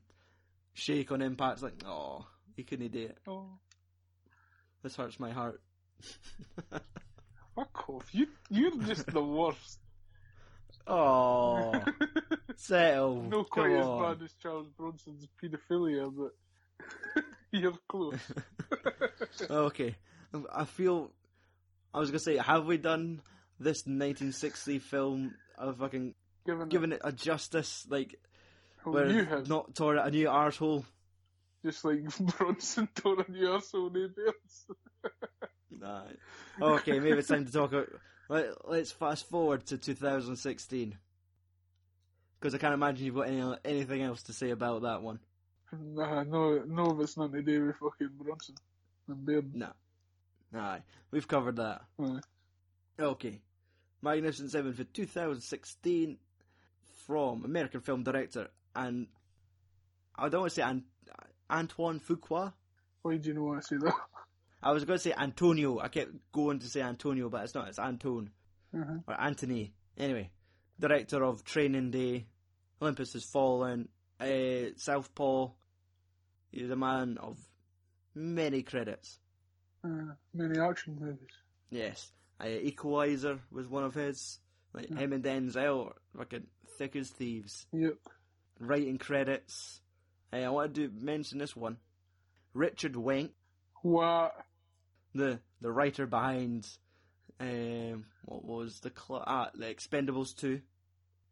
shake on impact, it's like, oh, he couldn't do it. Oh, This hurts my heart. fuck off. You, you're just the worst. Oh, settle. no quite as bad as Charles Bronson's paedophilia, but you're close. Okay, I feel. I was gonna say, have we done this 1960 film of fucking Given, giving it a justice, like oh, where you have not tore it a new arsehole? just like Bronson tore a new arsehole nails. Nah. Okay, maybe it's time to talk. About, let, let's fast forward to 2016 because I can't imagine you've got any, anything else to say about that one. Nah, no, no of it's nothing to do with fucking Bronson and Baird. No. Aye, we've covered that. Aye. Okay. Magnificent Seven for 2016 from American film director and I don't want to say An- Antoine Fuqua. Why do you not want to say that? I was going to say Antonio. I kept going to say Antonio, but it's not. It's Antone Uh-huh. or Anthony. Anyway, director of Training Day, Olympus Has Fallen, uh, Southpaw. He's a man of many credits. Uh, many action movies. Yes, uh, Equalizer was one of his. Like him and Denzel, fucking thick as thieves. Yep. Writing credits. Uh, I wanted to mention this one. Richard Wenk, What? The the writer behind um, what was the cl- ah, the Expendables two,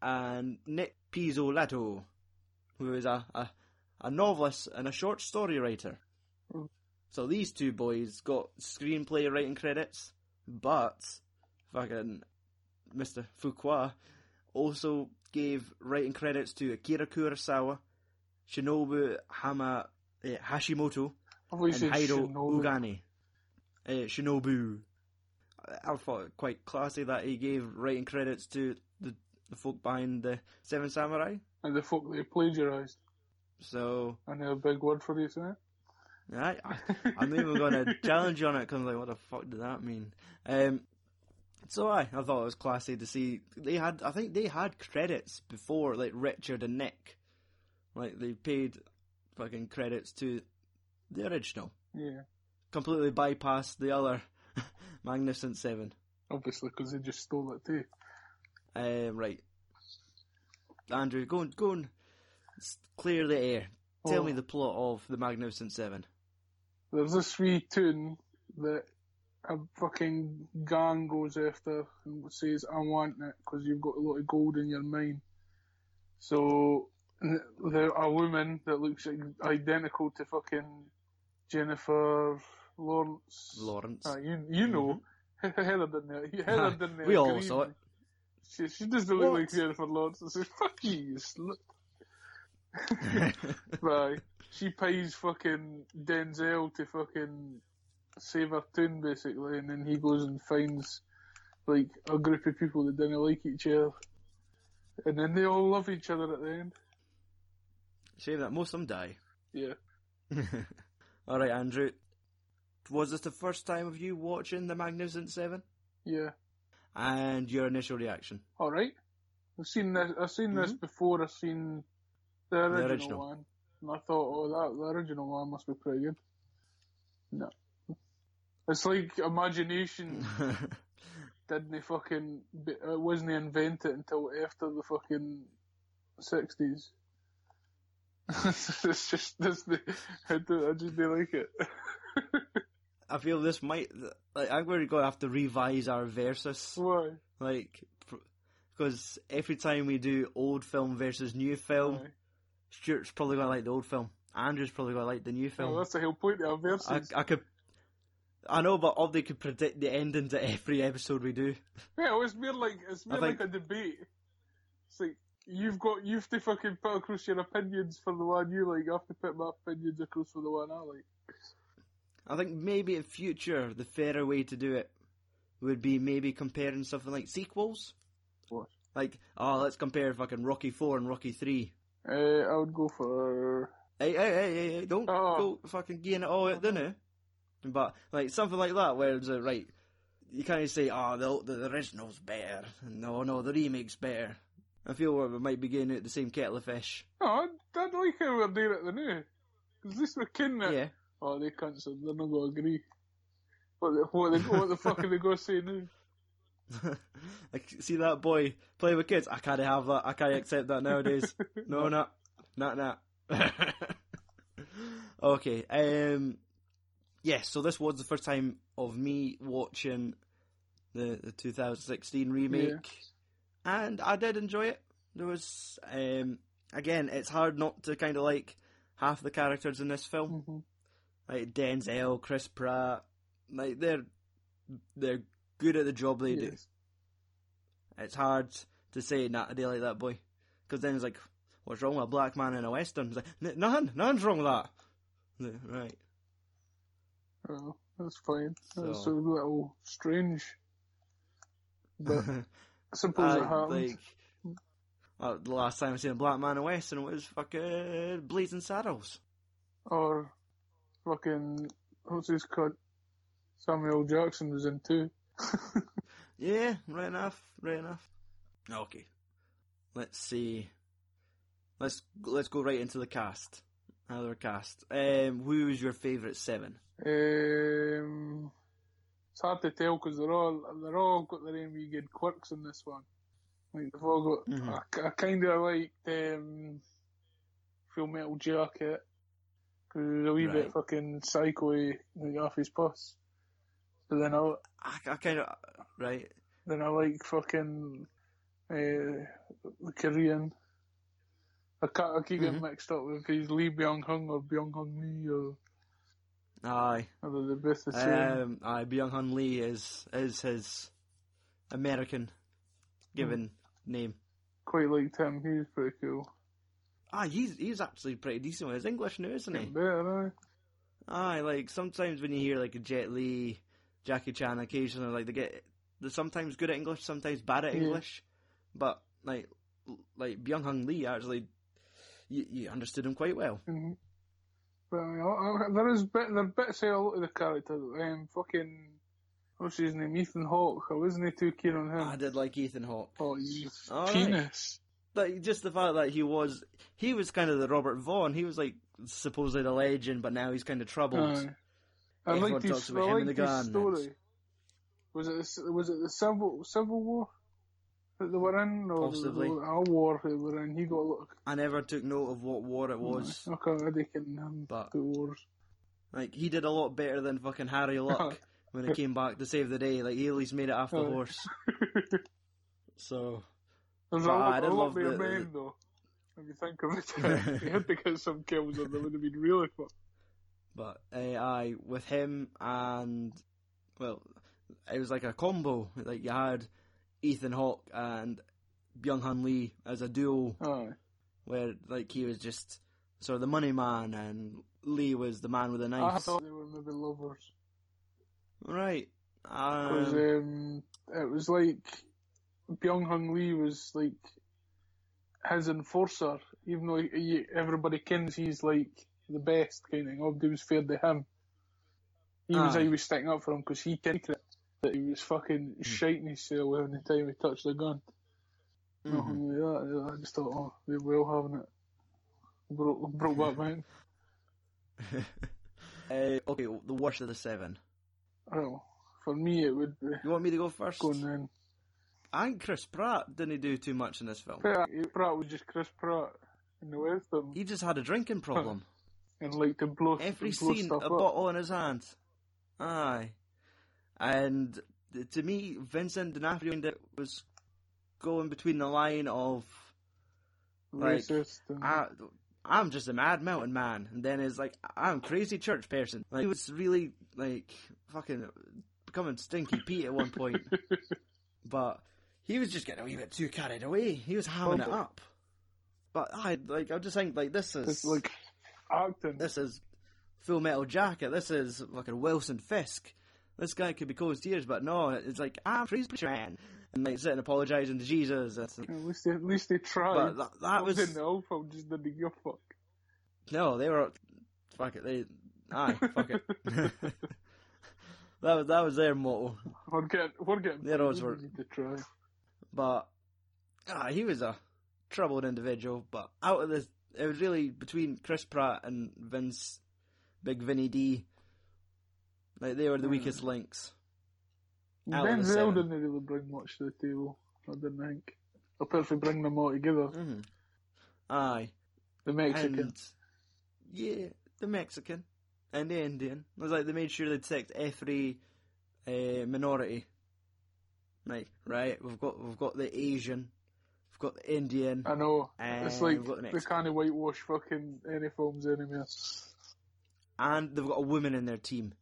and Nic Pizzolatto, who is a, a a novelist and a short story writer. Mm. So these two boys got screenplay writing credits, but fucking Mr. Fuqua also gave writing credits to Akira Kurosawa, Shinobu Hama eh, Hashimoto, you and Hiro Shinobu. Ugani. Uh, Shinobu. I, thought it quite classy that he gave writing credits to the, the folk behind the Seven Samurai. And the fuck they plagiarised. So, I know a big word for you, isn't? I, I, I'm even going to challenge you on it because I'm like, what the fuck did that mean? Um, so I, I thought it was classy to see they had. I think they had credits before, like Richard and Nic. Like they paid fucking credits to the original. Yeah. Completely bypassed the other Magnificent Seven. Obviously, because they just stole it too. Um, right, Andrew, go and go and clear the air. Tell Oh. me the plot of the Magnificent Seven. There's this wee tune that a fucking gang goes after and says, I want it because you've got a lot of gold in your mine. So, there a woman that looks identical to fucking Jennifer Lawrence. Lawrence. Ah, you, you know. Heather didn't Heather didn't Mm-hmm. We all saw it. She, she doesn't look like Jennifer Lawrence. I said, fuck you. Right. She pays fucking Denzel to fucking save her tune, basically, and then he goes and finds, like, a group of people that didn't like each other. And then they all love each other at the end. Shame that most of them die. Yeah. All right, Andrew. Was this the first time of you watching the Magnificent Seven? Yeah. And your initial reaction? Alright. I've seen this, I've seen this Mhm. before, I've seen the original, original. one. And I thought, oh, that, the original one must be pretty good. No. It's like imagination didn't fucking, be- it wasn't invented until after the fucking 60s. it's just this. The, I, just do like it. I feel this might like I'm going to go have to revise our versus Why? like because every time we do old film versus new film, Aye. Stuart's probably going to like the old film. Andrew's probably going to like the new Well, film. that's the whole point of our I. I could. I know, but all they could predict the ending to every episode we do. Yeah, well, it's more like it's more think- like a debate. It's like you've got you have to fucking put across your opinions for the one you like. I have to put my opinions across for the one I like. I think maybe in future the fairer way to do it would be maybe comparing something like sequels. What? Like, oh, let's compare fucking Rocky Four and Rocky Three. Uh, I would go for Hey, hey, hey, hey, hey don't Oh. go fucking getting it all out, do you? But like something like that, where it's uh, right, you can't say, oh, the, the original's better. No, no, the remake's better. I feel we might be getting out the same kettle of fish. no. I'd, like how we're doing it the new. Because at least we're kidding it. Yeah. Oh, they can't. So they're not going to agree. What the, what, the, what the fuck are they going to say now? like, see that boy play with kids? I can't have that. I can't accept that nowadays. No, not, not, not. okay. Um. Yes. so this was the first time of me watching the the 2016 remake, and I did enjoy it. There was, um, again, it's hard not to kind of like half the characters in this film, Mhm. Like Denzel, Chris Pratt. Like they're they're good at the job they do. It's hard to say not a day like that, boy. Because then it's like, what's wrong with a black man in a western? It's like, "N- nothing, nothing's wrong with that. Yeah, Right. Oh, that's fine. That's So- a little strange. But I suppose it happens. like, uh, the last time I seen a black man in a western was fucking Blazing Saddles. Or fucking what's his cut? Samuel Jackson was in too. Yeah, right enough, right enough. Okay, let's see. Let's let's go right into the cast. Another cast. Um, who is your favourite seven? Um, it's hard to tell because they're all they're all got their own wee good quirks in this one. Like they've all got. Mhm. I, I kind of liked um, Full Metal Jacket a wee bit fucking psycho, off his puss. But then I I, I kind of right. then I like fucking uh, the Korean. I, can't, I keep getting Mhm. mixed up with he's Lee Byung Hung or Byung Hung Lee or, Aye. or they're both the same. Um, aye, Byung Hun Lee is is his American given name. Quite liked him. He's pretty cool. Ah, he's he's actually pretty decent with his English now, isn't he? Better, aye. Like sometimes when you hear like a Jet Li, Jackie Chan, occasionally like they get they're sometimes good at English, sometimes bad at Yeah. English, but like like Byung Hun Lee actually, you, you understood him quite well. hmm But I mean, I- I- there is bit, there are bits of a lot of the characters. Um, fucking, what's his name? Ethan Hawke. I wasn't too keen on him. I did like Ethan Hawke. Oh, you All right. Like just the fact that he was he was kind of the Robert Vaughn. He was like supposedly the legend, but now he's kind of troubled. Aye. I Everyone liked his, talks I about him and the his gun. story. Was it was it the civil civil war that they were in, or Possibly. a war they were in? He got lot. I never took note of what war it was. Okay, I reckon him um, But- the wars. Like he did a lot better than fucking Harry Luck when he came back to save the day. Like he at least made it after the horse. So But I lot, did a lot love the- men though. If you think of it, he had to get some kills, or they would have been really fun. But uh, I with him and well, it was like a combo. Like you had Ethan Hawke and Byung Hun Lee as a duo, Aye. where like he was just sort of the money man, and Lee was the man with the knife. I thought they were maybe lovers. Right. Because Um, um, it was like Byung Hung Lee was like his enforcer, even though he, everybody kens he's like the best kind of. Nobody was fair to him. He was Aye. he was sticking up for him because he knew that he was fucking shiting himself every time he touched the gun. mhm. Nothing like that. I just thought, oh, they're well having it. Broke, broke back man. uh, okay, the worst of the seven. Well, for me it would be You want me to go first? going in. I think Chris Pratt didn't do too much in this film. Pratt, Pratt was just Chris Pratt. in the western, He just had a drinking problem. and like to blow Every to blow scene, a up. bottle in his hand. Aye. And to me, Vincent D'Onofrio was going between the line of like, racist and I, I'm just a mad mountain man, and then it's like I'm crazy church person. Like he was really like fucking becoming stinky Pete at one point, but he was just getting a wee bit too carried away. He was hamming it up. But I like I'm just think like this is it's like acting. this is Full Metal Jacket. This is fucking Wilson Fisk. This guy could be as tears, but no, it's like I'm crazy man, and they like, sitting apologising to Jesus. At least they, at least they tried. but that, that was in the old film just didn't give a fuck. No, they were. Fuck it. They. Aye, fuck it. that was that was their motto. We're getting, we're getting. Their odds we were- to try. But ah, he was a troubled individual. But out of this, it was really between Chris Pratt and Vince, Big Vinny D. Like they were the Hmm. weakest links. Denzel didn't really bring much to the table. I didn't think. Apart from bring them all together, hmm Aye, the Mexican. and yeah, the Mexican and the Indian. It was like they made sure they ticked every uh, minority. Like, right, we've got we've got the Asian, we've got the Indian, I know. it's like we've got the they of whitewash fucking any films anymore. and they've got a woman in their team.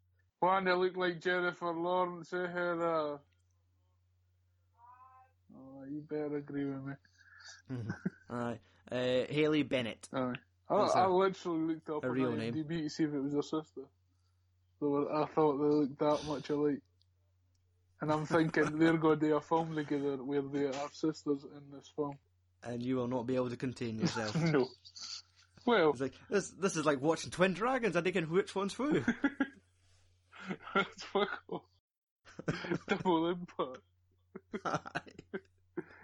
One that look like Jennifer Lawrence O'Hara. Oh, you better agree with me. Aye, uh, Haley Bennett. Aye. I, That's I her- literally looked up her on real name. IMDb to see if it was her sister. So I thought they looked that much alike. And I'm thinking they're going to do a film together where they are sisters in this film. and you will not be able to contain yourself. no. Well, It's like this. This is like watching Twin Dragons. I'm thinking which one's who. that's fuck off. Double impact.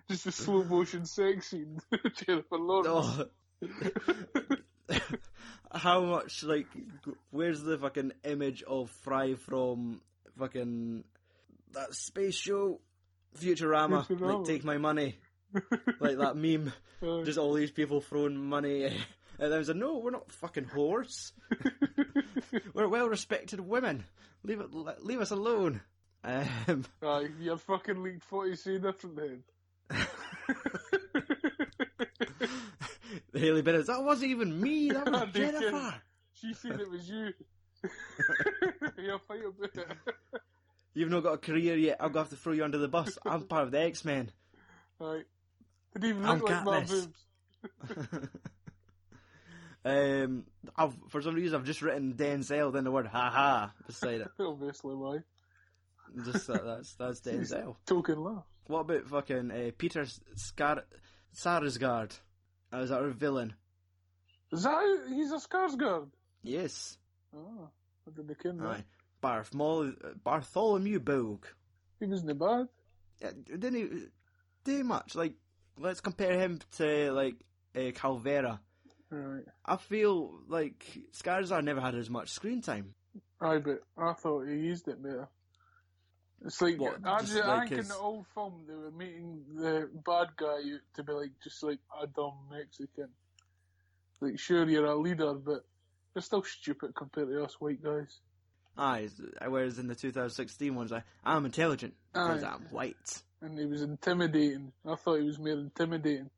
Just a slow motion sex scene. Jennifer Lawrence. oh. How much like? Where's the fucking image of Fry from fucking that space show, Futurama? Futurama. Like, take my money. like that meme. Aye. Just all these people throwing money. I was like, no, we're not fucking whores. we're well respected women. Leave it, leave us alone. Um, Aye, you're fucking leaked 40 say different then. Haley Bennett, that wasn't even me. That was Jennifer. She said it was you. You're fight about it. You've not got a career yet. I'm gonna have to throw you under the bus. I'm part of the X Men. Right. Didn't even I'm look like my Katniss. boobs. um, I've for some reason I've just written Denzel, then the word "ha ha" beside it. Obviously, why? Just that, that's that's Denzel. Token laugh. What about fucking uh, Peter Scar- Sarsgaard? Uh, is that our villain? Is that he's a Skarsgård? Yes. Oh, I didn't that. Aye. Bartholomew Bogue. He wasn't bad. Uh, didn't he do much? Like, let's compare him to like uh, Calvera. Right. I feel like Skarsgård never had as much screen time. Aye, but I thought he used it better. It's like, What, I, just I like think in the old film they were meeting the bad guy to be like just like a dumb Mexican. Like, sure you're a leader, but you're still stupid compared to us white guys. Aye, whereas in the 2016 ones, I, I'm intelligent because Aye. I'm white. And he was intimidating. I thought he was more intimidating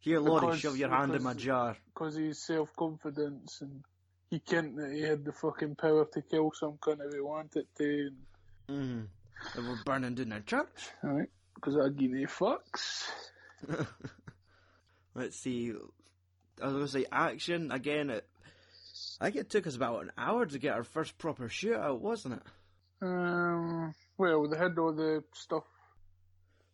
Here, Because- shove your hand in my jar. because he's self confidence and he kent that he had the fucking power to kill some cunt if he wanted to. Mm. And we're burning down their church. Alright, because I give no fucks. Let's see. I was going to say action again. It, I think it took us about an hour to get our first proper shootout, wasn't it? Um, well, they had all the stuff.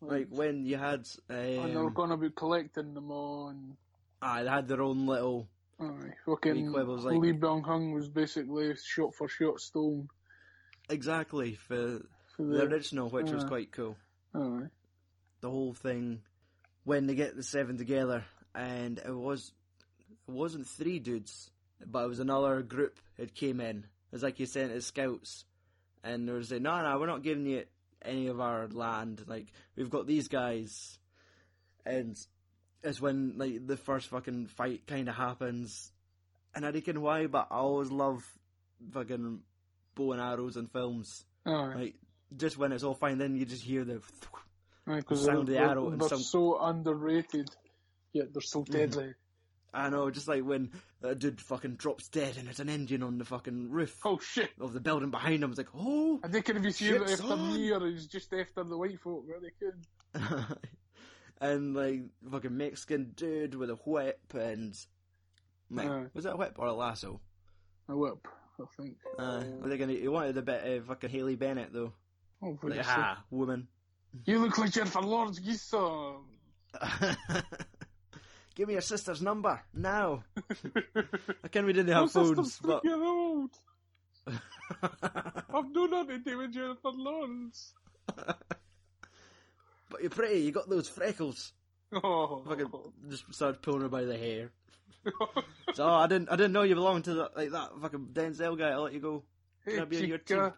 Like when you had, and they were um, going to be collecting them all, and aye, they had their own little. aye, fucking quibbles, like- Lee Byung Hung was basically shot for shot stone. Exactly for for the the. original, which was quite cool. Aye, the whole thing when they get the seven together, and it was it wasn't three dudes, but it was another group that came in. It was like you sent as scouts, and they were saying, "No, no, we're not giving you any of our land. Like we've got these guys," and it's when like the first fucking fight kind of happens, and I reckon why, but I always love fucking bow and arrows in films. Aye. Like just when it's all fine, then you just hear the 'cause sound of the they're, arrow and they're some- so underrated, yet they're so deadly. I know, just like when a dude fucking drops dead and there's an engine on the fucking roof Oh shit! of the building behind him. It's like, oh, I think if you see Shit, it after son. me or just after the white folk, where they could. and like fucking Mexican dude with a whip and Aye. was that a whip or a lasso? A whip, I think. Uh, but they're gonna, he wanted a bit of fucking Haley Bennett though. Oh, Like, ha, woman. You look like Jennifer Lawrence, you son. Give me your sister's number now. I can we didn't My have phones, sister's three but year old. I've no nothing to do with Jennifer Lawrence. but you're pretty. You got those freckles. Oh, Fucking just started pulling her by the hair. So oh, I didn't, I didn't know you belonged to the, like that fucking Denzel guy. I'll let you go hey, Can I be on your chica.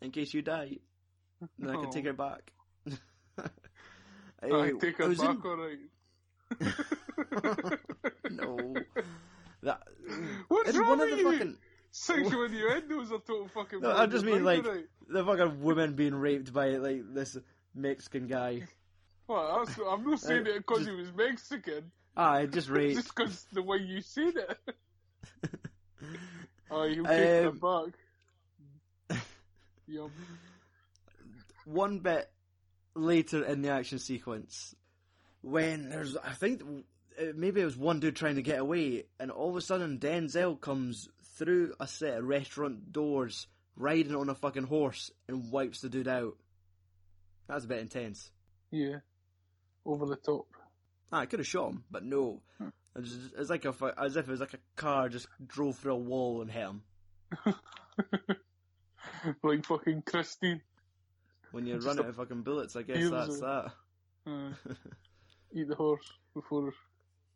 in case you die. Then I can Oh. take her back. I Hey, take her was in- back, alright. no. That What's it's wrong one of with the you? fucking Sexual innuendos are total fucking. No, I just mean, like- Right. the fucking woman being raped by like this Mexican guy. Well, that's, I'm not saying Uh, it because he was Mexican. Ah, just raped. Just because the way you said it. Oh, he'll take Um, back. Yum. One bit later in the action sequence, when there's, I think maybe it was one dude trying to get away, and all of a sudden Denzel comes through a set of restaurant doors, riding on a fucking horse, and wipes the dude out. That's a bit intense. Yeah. Over the top. Ah, I could have shot him, but no. Hmm. It's, like a, as if it was like a car just drove through a wall and hit him. like fucking Christine. When you run out of fucking bullets, I guess that's that. Uh, eat the horse before.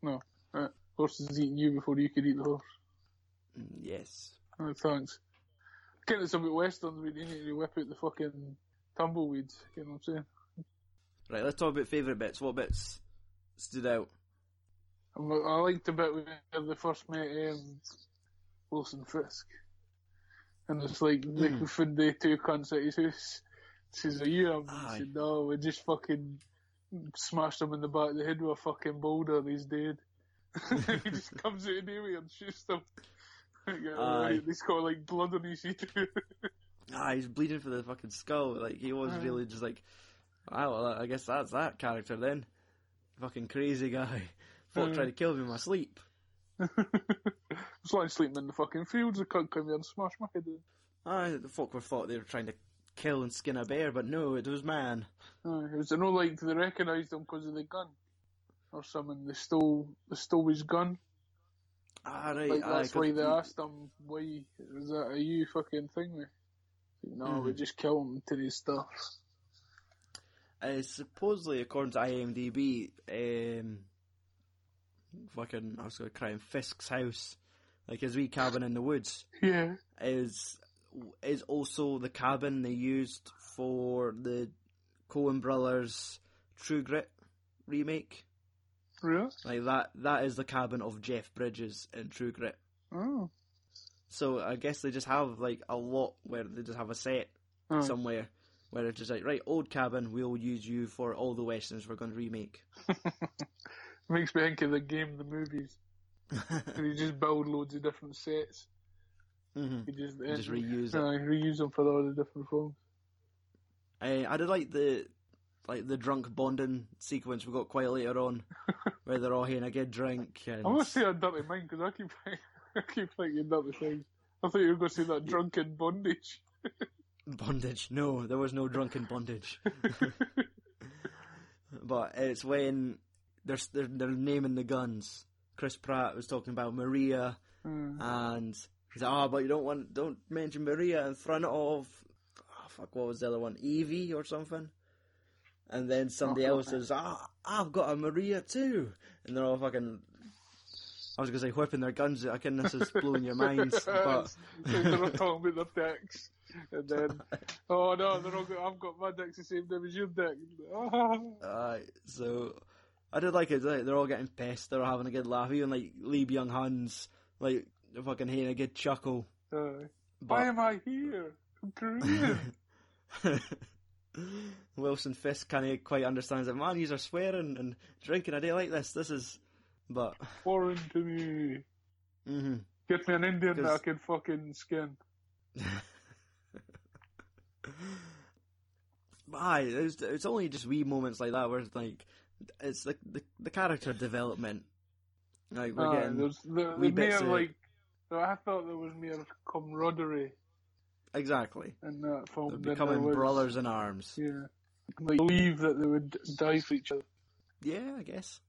No. Uh, horse is eating you before you could eat the horse. Mm, yes. Oh, thanks. Getting it's a bit westerns, we need to whip out the fucking tumbleweeds. You know what I'm saying? Right, let's talk about favourite bits. What bits stood out? I'm- liked the bit where they first met um, Wilson Fisk. And it's like, they Hmm. found the two cunts at his house. Says, are you? him?" He said, no, we're just fucking smashed him in the back of the head with a fucking boulder and he's dead. he just comes out of nowhere and shoots them. yeah, he's got like blood on his head. Ah, he's bleeding for the fucking skull. Like, he was really just like, ah, well, I guess that's that character then. Fucking crazy guy. Thought Aye. trying to kill me in my sleep. It's like sleeping in the fucking fields. I can't come here and smash my head in. Ah, the folk were thought they were trying to kill and skin a bear, but no, it was man. Aye, it was no like they recognised him because of the gun or something. They stole they stole his gun. Ah, right. Like aye, why they he- asked him why was that a you fucking thing? Like, no, we Mhm. just kill him to his stuff. Uh, supposedly, according to IMDb, um, fucking, I was going to cry in Fisk's house, like his wee cabin in the woods, Yeah. is is also the cabin they used for the Coen Brothers True Grit remake. Really? Like that, that is the cabin of Jeff Bridges in True Grit. Oh. So I guess they just have like a lot where they just have a set Aye. somewhere where it's just like, right, old cabin, we'll use you for all the westerns we're going to remake. Makes me think of the game, the movies. And you just build loads of different sets. Hmm You just, Just reuse it. Reuse them for all the different films. I, I did like the like the drunk bonding sequence we got quite later on, where they're all having a good drink and I must say a dirty mind because I keep I keep thinking dirty things. I thought you were going to say that drunken bondage. bondage. No, there was no drunken bondage. but it's when they're, they're they're naming the guns. Chris Pratt was talking about Maria, Mm. and he's like, "Oh, but you don't want don't mention Maria in front of oh, fuck what was the other one, Evie or something." And then somebody Oh, else says, "Ah, I've got a Maria too," and they're all fucking. I was gonna say whipping their guns. I can this is blowing your minds, but they're not talking about their dicks. And then, oh no, they're all I've got my dick's the same name as your dick. Ah. Uh, so I did like it. They're all getting pissed. They're all having a good laugh. Even like Lee Byung Hun's like fucking having a good chuckle. Uh, But why am I here? I'm Korean. Wilson Fisk kind of quite understands that. Man, you are swearing and drinking a day like this. This is, but Foreign to me. hmm Get me an Indian that I can fucking skin. But aye, it's, it's only just wee moments like that where it's like it's like the the character development. Like we're Aye, getting there's the, the mere of- like. I thought there was mere camaraderie exactly. in that film. They're becoming was- brothers in arms. Yeah. Like, believe that they would die for each other. Yeah, I guess.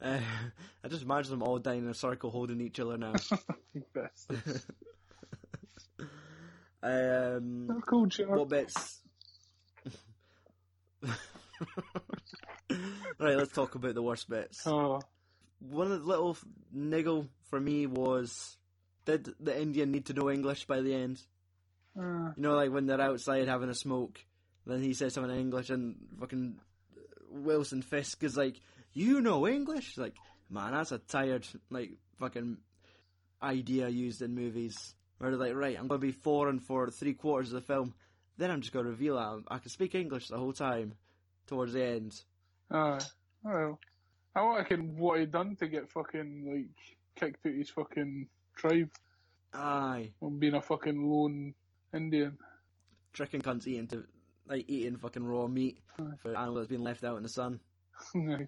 Uh, I just imagine them all dying in a circle holding each other now. Best. um, cool, Chuck. what bits? right, let's talk about the worst bits. Oh, One of the little niggle for me was did the Indian need to know English by the end? uh, You know, like when they're outside having a smoke, then he says something in English, and fucking Wilson Fisk is like, "You know English?" Like, man, that's a tired like fucking idea used in movies. Where they're like, right, I'm going to be foreign for three quarters of the film, then I'm just going to reveal that I can speak English the whole time. Towards the end, aye. Well, I reckon what he done to get fucking, like, kicked out his fucking tribe aye, on being a fucking lone Indian. tricking cunts eating to like eating fucking raw meat Aye. for animal that's been left out in the sun. nice.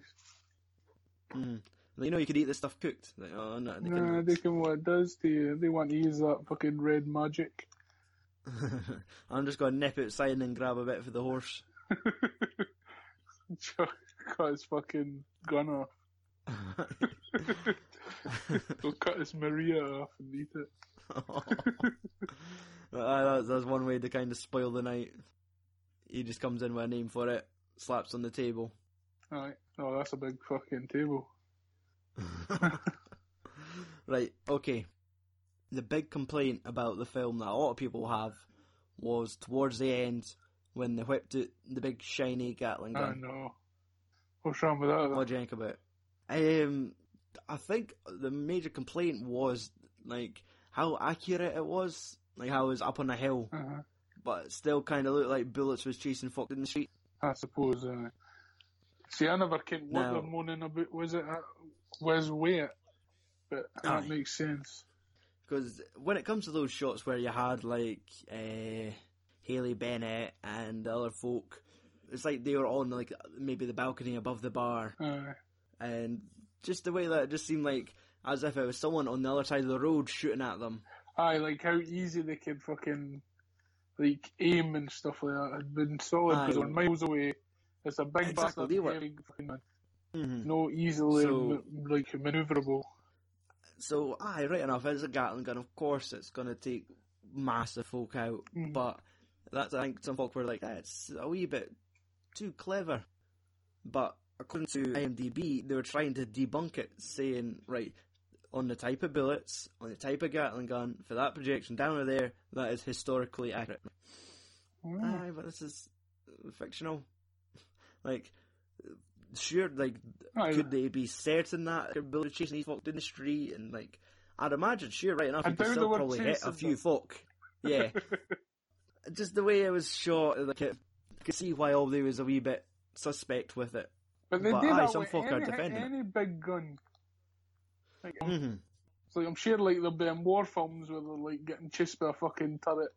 Mm. You know, you could eat this stuff cooked. Like, oh no, they Nah, couldn't. they can what it does to you. They want to use that fucking red magic. I'm just going to nip outside and grab a bit for the horse. Chuck cut his fucking gun off. He'll cut his Maria off and eat it. Uh, that's, that's one way to kind of spoil the night. He just comes in with a name for it, slaps on the table. Aye. Oh, that's a big fucking table. right, okay. The big complaint about the film that a lot of people have was towards the end when they whipped out the big shiny Gatling gun. I know. What's wrong with that? What do you think about? Um, I think the major complaint was like how accurate it was, like how it was up on a hill, Uh-huh. but it still kind of looked like bullets was chasing folk in the street. I suppose. Uh, see, I never can what they're moaning about. Was it uh, was weight? But that Aye. makes sense. Because when it comes to those shots where you had like uh, Haley Bennett and the other folk, it's like they were on like maybe the balcony above the bar, Aye. and just the way that it just seemed like as if it was someone on the other side of the road shooting at them. Aye, like how easy they could fucking like aim and stuff like that had been solid because miles away. It's a big Exactly, bastard were- fucking man. Mm-hmm. No easily So- ma- like maneuverable. So, aye, right enough, it's a Gatling gun. Of course, it's going to take massive folk out, Mhm. but that's I think some folk were like, ah, it's a wee bit too clever. But according to IMDb, they were trying to debunk it, saying, right, on the type of bullets, on the type of Gatling gun, for that projection down to there, that is historically accurate. Mm. Aye, but this is fictional. Like, sure, like, Aye. could they be certain that they're bullets chasing these folk down the street? And, like, I'd imagine, sure, right enough, you could still probably hit a few them. folk. Yeah. Just the way it was shot, like, it, could see why all they was a wee bit suspect with it. But they But aye, that some with folk are any, defending any big gun. Like, um, Mm-hmm. like I'm sure like there'll be in war films where they're like getting chased by a fucking turret.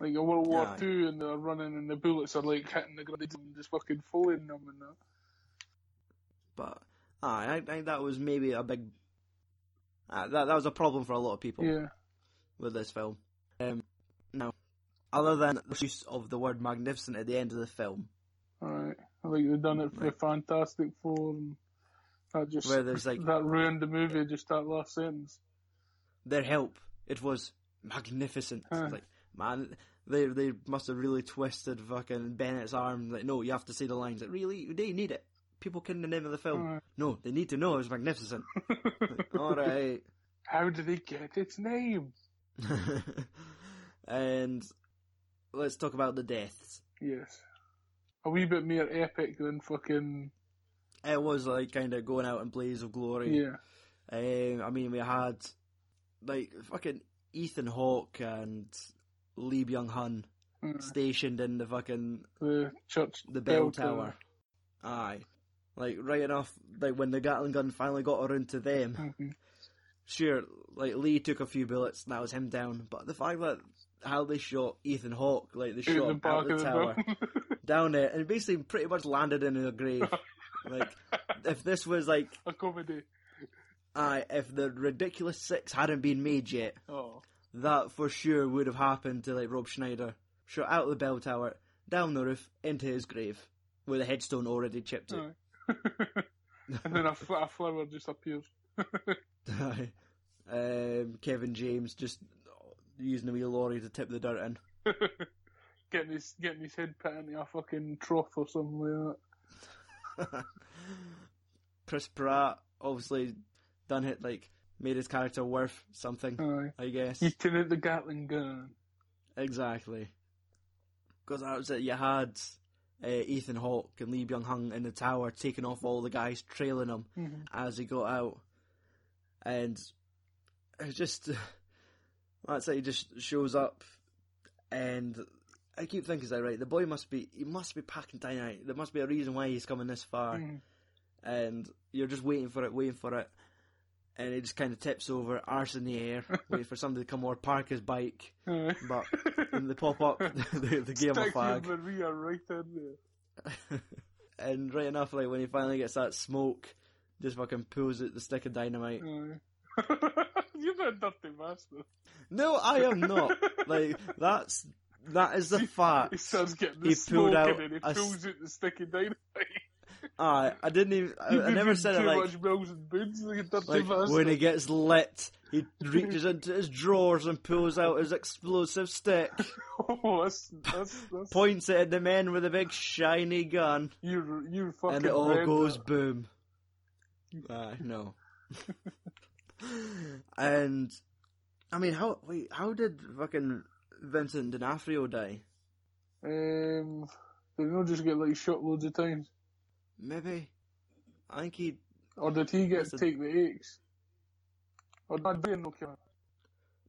Like a World War Aye. Two and they're running and the bullets are like hitting the ground and just fucking following them and that. But, aye, I think that was maybe a big. Uh, that, that was a problem for a lot of people. Yeah. with this film. Other than the use of the word magnificent at the end of the film, Alright. I think they've done it for Right. Fantastic Four and that just where there's like that ruined the movie just that last sentence. their help, it was magnificent. Huh. Like, man, they they must have really twisted fucking Bennett's arm. Like, no, you have to say the lines. Like, really, they need it. People can the name of the film. Alright. No, they need to know it was magnificent. All right. How did they get its name? and let's talk about the deaths. Yes. A wee bit more epic than fucking it was like kind of going out in blaze of glory. Yeah. Um, I mean, we had like fucking Ethan Hawke and Lee Byung Hun Uh, stationed in the fucking the church. the bell tower. Aye, like right enough. Like when the Gatling gun finally got around to them, Mhm. sure, like Lee took a few bullets, and that was him down. But the fact that how they shot Ethan Hawke, like they shot the out the of the tower, down there, and basically pretty much landed in a grave. like if this was like, a comedy. aye, if the ridiculous six hadn't been made yet, Oh. that for sure would have happened to like Rob Schneider. Shot out of the bell tower, down the roof, into his grave, with a headstone already chipped. And then a, a flower just appears. Aye. um, Kevin James just using a wee lorry to tip the dirt in. getting his getting his head put into a fucking trough or something like that. Chris Pratt obviously done it like made his character worth something. Aye. I guess. Eating out the Gatling gun. Exactly. Because that was it. You had uh, Ethan Hawke and Lee Byung Hun in the tower taking off all the guys trailing him Mhm. as he got out, and it just that's it. He just shows up, and I keep thinking, is that right? The boy must be he must be packing dynamite. There must be a reason why he's coming this far, Mhm. and you're just waiting for it, waiting for it. And it just kind of tips over, arse in the air, waiting for somebody to come over, park his bike, Aye. but and they pop up, they, they give him a Stick flag. Maria right in there. and right enough, like when he finally gets that smoke, just fucking pulls it, the stick of dynamite. Aye. You're a dirty bastard. No, I am not. like that's that is the He fact. starts getting the He pulled out and he a pulls out the sticky dynamite. Aye, I didn't even. I, I never said it like much bells and boons, you like when he gets lit. He reaches into his drawers and pulls out his explosive stick, Oh, that's, that's, that's, points it at the men with a big shiny gun, you, you fucking and it all goes that. boom. Aye, no. And I mean, how wait, how did fucking Vincent D'Onofrio die? Um, did he not just get like shot loads of times? Maybe. I think he. Or did he get to take the aches? Or did Indian no?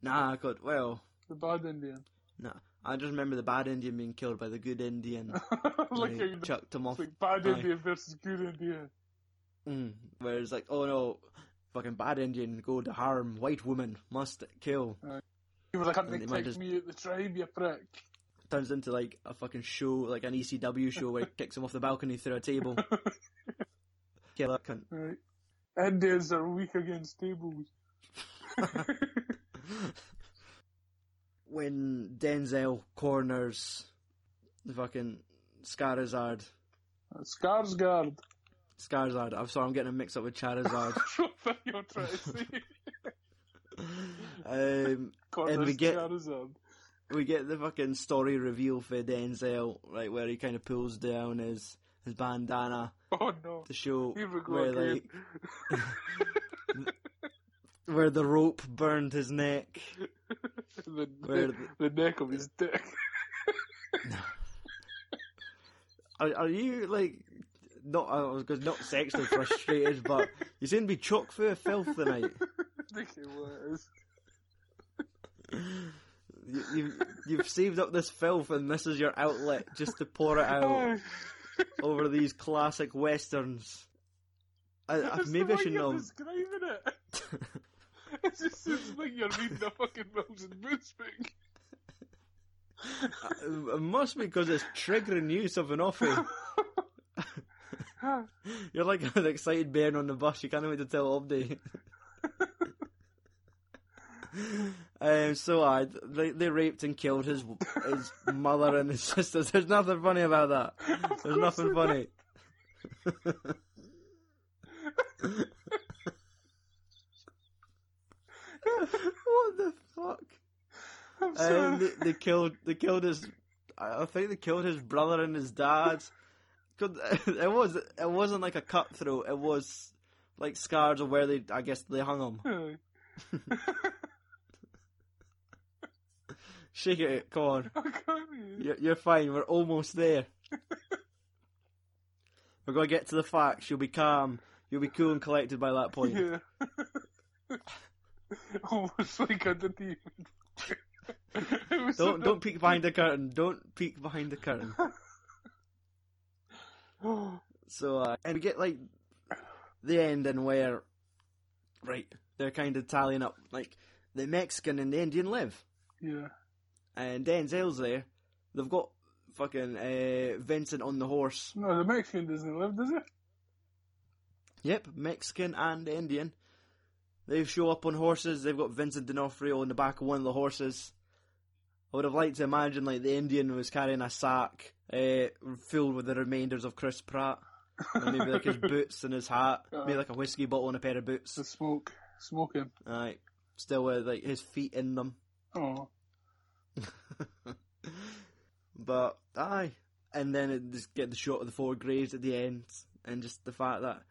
Nah, I could. Well, The bad Indian. nah. I just remember the bad Indian being killed by the good Indian. like how chucked him off. it's like bad Aye. Indian versus good Indian. Mm. Whereas, like, oh no, fucking bad Indian go to harm, white woman must kill. He was like, can't And they they just- me out the tribe, you prick. Turns into like a fucking show, like an ECW show where he kicks him off the balcony through a table. Kill that cunt. Right. Indians are weak against tables. when Denzel corners the fucking Scarizard. Skarsgård. Scarizard. I'm sorry, I'm getting a mix up with Charizard. what you're trying to say. um, Corners we get- Charizard. we get the fucking story reveal for Denzel, right, where he kind of pulls down his his bandana Oh no. to show Here we go where again. like where the rope burned his neck. the, Where the- the neck of his dick. Are, are you like not? I was going not sexually frustrated, but you seem to be chock full of filth tonight. Think it was. You, you've you've saved up this filth, and this is your outlet just to pour it out over these classic westerns. I, I, maybe I should know. describing it. It just seems like you're reading a fucking Mills and Boons book. Uh, it must be because it's triggering you something offy. You're like an excited bairn on the bus. You can't wait to tell Obdi. um, so I they, they raped and killed his his mother and his sisters. There's nothing funny about that. There's nothing funny. what the fuck? I'm Um, they, they killed they killed his. I I think they killed his brother and his dad. 'Cause It was it wasn't like a cutthroat. It was like scars of where they I guess they hung him. Aye. Shake it, come on. You're, you're fine. We're almost there. We're going to get to the facts. You'll be calm. You'll be cool and collected by that point. Yeah. Almost like I didn't even. Don't don't peek behind the curtain. Don't peek behind the curtain. So uh, and we get like the ending where, right, they're kind of tallying up like the Mexican and the Indian live, yeah. and Denzel's there. They've got fucking uh, Vincent on the horse. No, the Mexican doesn't live, does it? Yep, Mexican and Indian. They show up on horses. They've got Vincent D'Onofrio on the back of one of the horses. I would have liked to imagine like the Indian was carrying a sack uh, filled with the remainders of Chris Pratt. And maybe like his boots and his hat, maybe like a whiskey bottle and a pair of boots. The smoke. Smoking. Aye, still with like his feet in them. Oh. but aye, and then it just get the shot of the four graves at the end, and just the fact that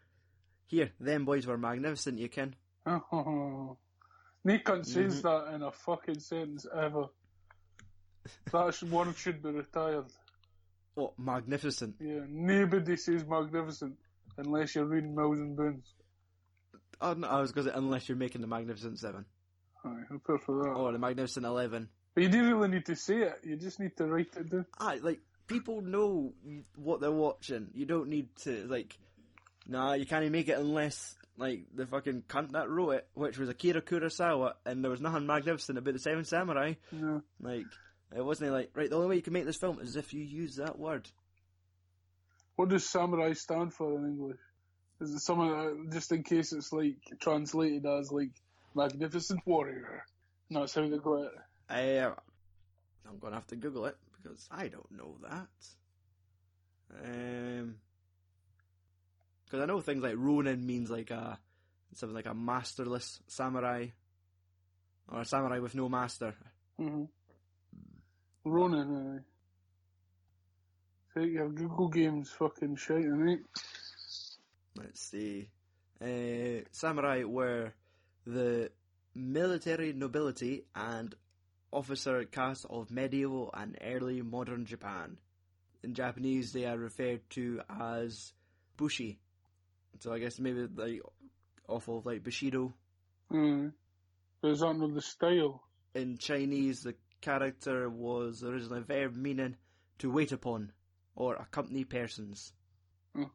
here, them boys were magnificent. You can. Oh. Nikon says Mm-hmm. that in a fucking sentence ever. That one should be retired. What magnificent? Yeah, nobody says magnificent unless you're reading Mills and Boons. Oh, no, I was going to say unless you're making the Magnificent Seven Aye, fair for that. or the Magnificent Eleven. But you do really need to say it. You just need to write it down. Aye, like people know what they're watching. You don't need to like. Nah, you can't even make it unless like the fucking cunt that wrote it, which was Akira Kurosawa, and there was nothing magnificent about the Seven Samurai. Yeah. Like it wasn't like right. The only way you can make this film is if you use that word. What does samurai stand for in English? Is it someone uh, just in case it's like translated as like magnificent warrior? No, that's how they got it. Uh, I'm gonna have to Google it because I don't know that. Um, because I know things like Ronin means like a something like a masterless samurai, or a samurai with no master. Mm-hmm. Ronin, aye. Take your Google games fucking shite, right? Let's see. Uh, samurai were the military nobility and officer caste of medieval and early modern Japan. In Japanese, they are referred to as bushi. So I guess maybe like off of like bushido. Aye. But is that not the style? In Chinese, the character was originally a verb meaning to wait upon or accompany persons. Oh.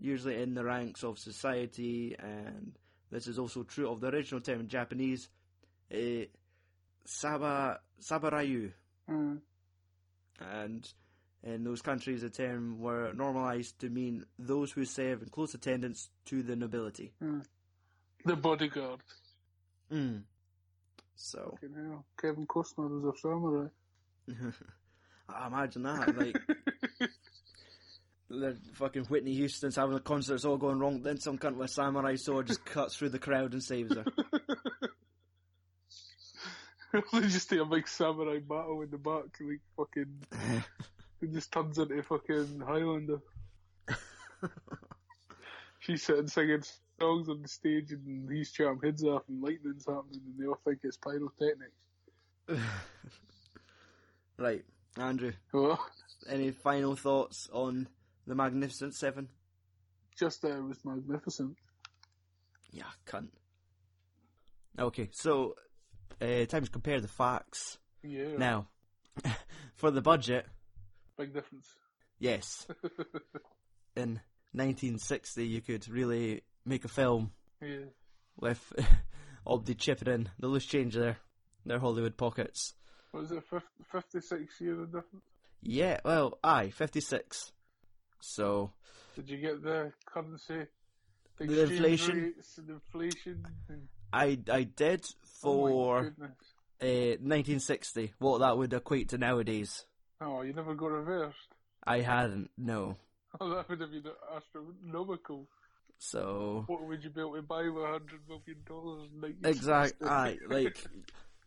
Usually in the ranks of society, and this is also true of the original term in Japanese, uh, saba, sabarayu. Aye. And in those countries, the term were normalized to mean those who serve in close attendance to the nobility. The bodyguard. Mm. So, hell. Kevin Costner was a samurai. I imagine that, like. the fucking Whitney Houston's having a concert, it's all going wrong. Then some cunt with a samurai sword just cuts through the crowd and saves her. they just take a big samurai battle in the back, like fucking. It just turns into fucking Highlander. She's sitting singing songs on the stage and he's chopping heads off and lightning's happening and they all think it's pyrotechnics. right, Andrew. Well, Any final thoughts on the Magnificent Seven? just that it was magnificent. Yeah, cunt. Okay, so uh, time to compare the facts. Yeah. Now, for the budget, Big difference. yes, in 1960 you could really make a film Yeah. with Obdi chipping in the loose change there, their Hollywood pockets. What was it, 56 years of difference? Yeah, well, aye, 56. So, Did you get the currency? The inflation? Rates and inflation? And, I I did oh for goodness. uh, 1960 what that would equate to nowadays. Oh, you never got reversed. I hadn't, no. Oh, that would have been astronomical. So, What would you be able to buy with a hundred million dollars? Exactly. aye, like,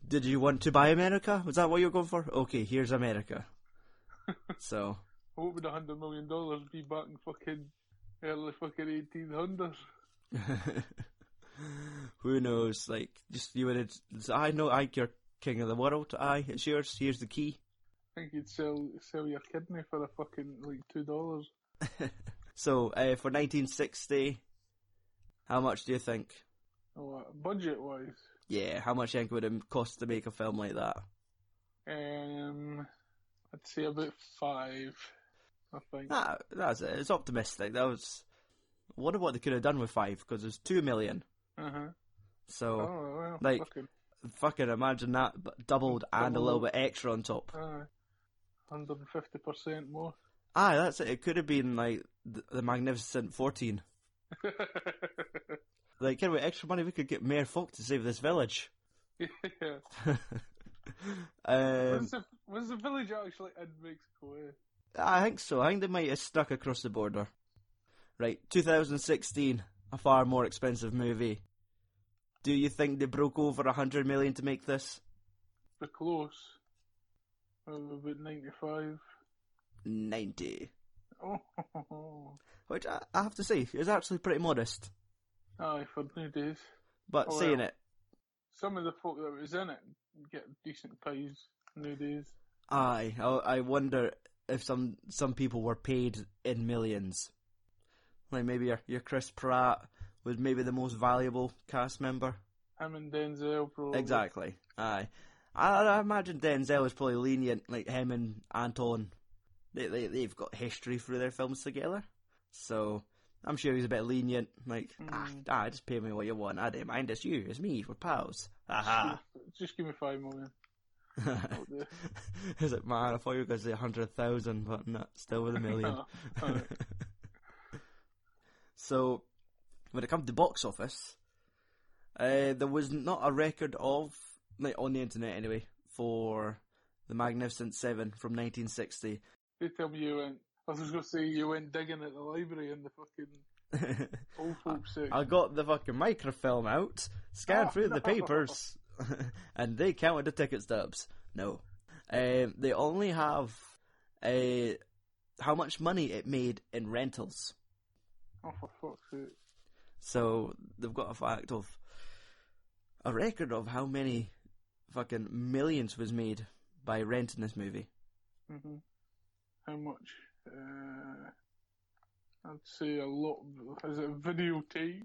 did you want to buy America? Was that what you were going for? Okay, here's America. So, What would hundred million dollars be back in fucking early fucking eighteen hundreds? who knows? Like, just you would. I know, I you're king of the world. Aye, it's yours. Here's the key. I think you'd sell sell your kidney for a fucking like two dollars. So, uh, for 1960, how much do you think? Oh, uh, budget wise, Yeah, how much do you think would it cost to make a film like that? um, I'd say about five. I think. Ah, that's it. It's optimistic. That was. I wonder what they could have done with five, because there's two million. Uh huh. So, Oh, well, like- fucking, fucking imagine that, but doubled and a little bit extra on top. uh, 150% more. Ah, that's it. It could have been like the, the Magnificent 14. Like, can we extra money? We could get Mayor Folk to save this village. yeah. um, was, the, was the village actually in Mexico? Eh? I think so. I think they might have stuck across the border. Right, 2016, a far more expensive movie. Do you think they broke over a hundred million to make this? We're close. About 95. 90. Oh, Which I, I have to say is actually pretty modest. aye, for new days. But Oh, saying well. it, Some of the folk that was in it get decent pies nowadays. aye, I, I wonder if some some people were paid in millions. Like maybe your your Chris Pratt was maybe the most valuable cast member. Him and Denzel probably. Exactly. Aye. I, I imagine Denzel was probably lenient, like him and Anton. They, they they've got history through their films together, so I'm sure he's a bit lenient. Like, ah, Mm. ah, just pay me what you want. I don't mind. It's you. It's me. We're pals. Aha. Just give me five million. I'll is it man? I thought you were going to say a hundred thousand, but not still with a million. No, so, when it comes to box office, uh, there was not a record of, like on the internet anyway, for the Magnificent Seven from 1960. They tell me you went. I was just going to say you went digging at the library in the fucking old folks section. I got the fucking microfilm out, scanned Oh, through the papers, and they counted the ticket stubs. No, um, they only have uh, how much money it made in rentals. Oh, for fuck's sake. So they've got a fact of a record of how many fucking millions was made by renting this movie. hmm How much? Uh, I'd say a lot. Is it a videotape?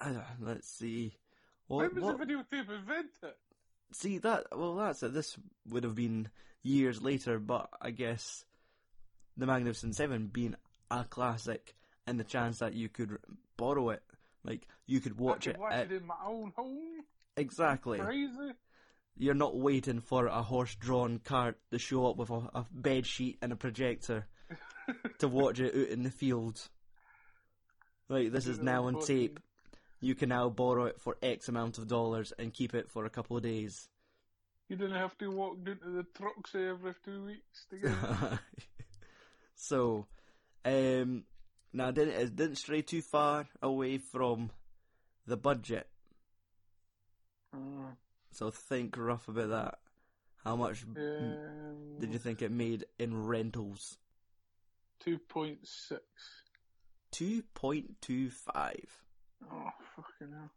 I, I, let's see. When was what, the videotape invented? see that? Well, that's it. This would have been years later, but I guess the Magnificent Seven being a classic, and the chance that you could borrow it, like you could watch I it. watch at- it in my own home. exactly. Crazy. You're not waiting for a horse-drawn cart to show up with a, a bed sheet and a projector to watch it out in the field. Like this is now on tape. You can now borrow it for X amount of dollars and keep it for a couple of days. You didn't have to walk down to the trucks every two weeks to get it. so, um, now it didn't, it didn't stray too far away from the budget. Uh, So think rough about that. How much um, did you think it made in rentals? 2.6. 2.25. Oh, fucking hell.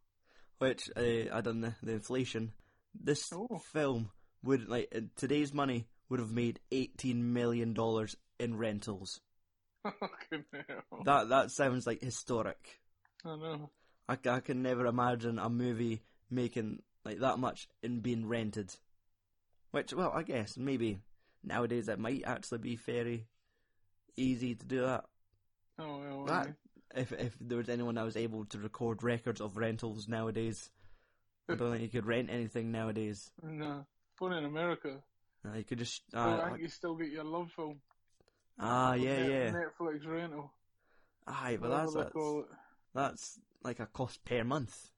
Which, uh, I done the, the inflation. This Oh. film would, like, in today's money, would have made $18 million in rentals. Fucking hell. That, that sounds like historic. I know. I, I can never imagine a movie making like that much in being rented. Which, well, I guess maybe nowadays it might actually be very easy to do that. Oh, well, That- If if there was anyone that was able to record records of rentals nowadays, I don't think you could rent anything nowadays. No. Only in America. Uh, you could just uh, I think you still get your LoveFilm. ah yeah Net- yeah Netflix rental. aye, but that's that's, that's like a cost per month.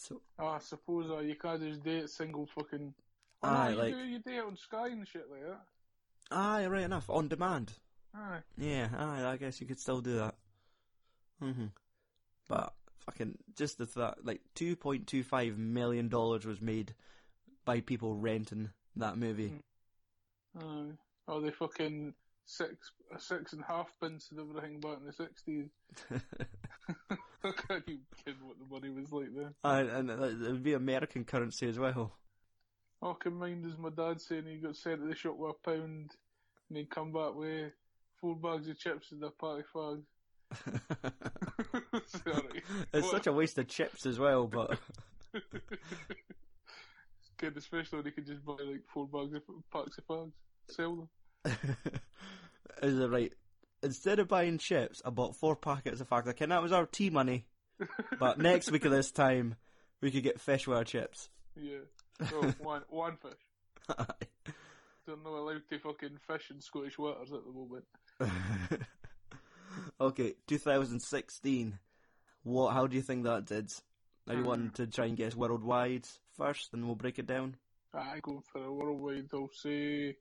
So Oh, I suppose uh, you can't just date single fucking. Oh, Aye, no, you like- do, you date on Sky and shit like that. aye, right enough on demand. Aye. Yeah, aye, I guess you could still do that. hmm But fucking just the that like two point two five million dollars was made by people renting that movie. Aye. Oh, they fucking six, a six and a half pence and everything back in the sixties. I can't even kid what the money was like then. and and it would be American currency as well. All I can mind is my dad saying he got sent to the shop with a pound and he'd come back with four bags of chips and a party fag. Sorry. it's What? such a waste of chips as well, but It's good, especially when you can just buy like four bags of packs of fags, sell them. Is it right? Instead of buying chips, I bought four packets of fags. Okay, that was our tea money. But next week at this time, we could get fish with our chips. Yeah. Oh, one one fish. They're not allowed to fucking fish in Scottish waters at the moment. okay, 2016. What? How do you think that did? Are you hmm. wanting to try and guess worldwide first, and we'll break it down? I go for a worldwide. I'll say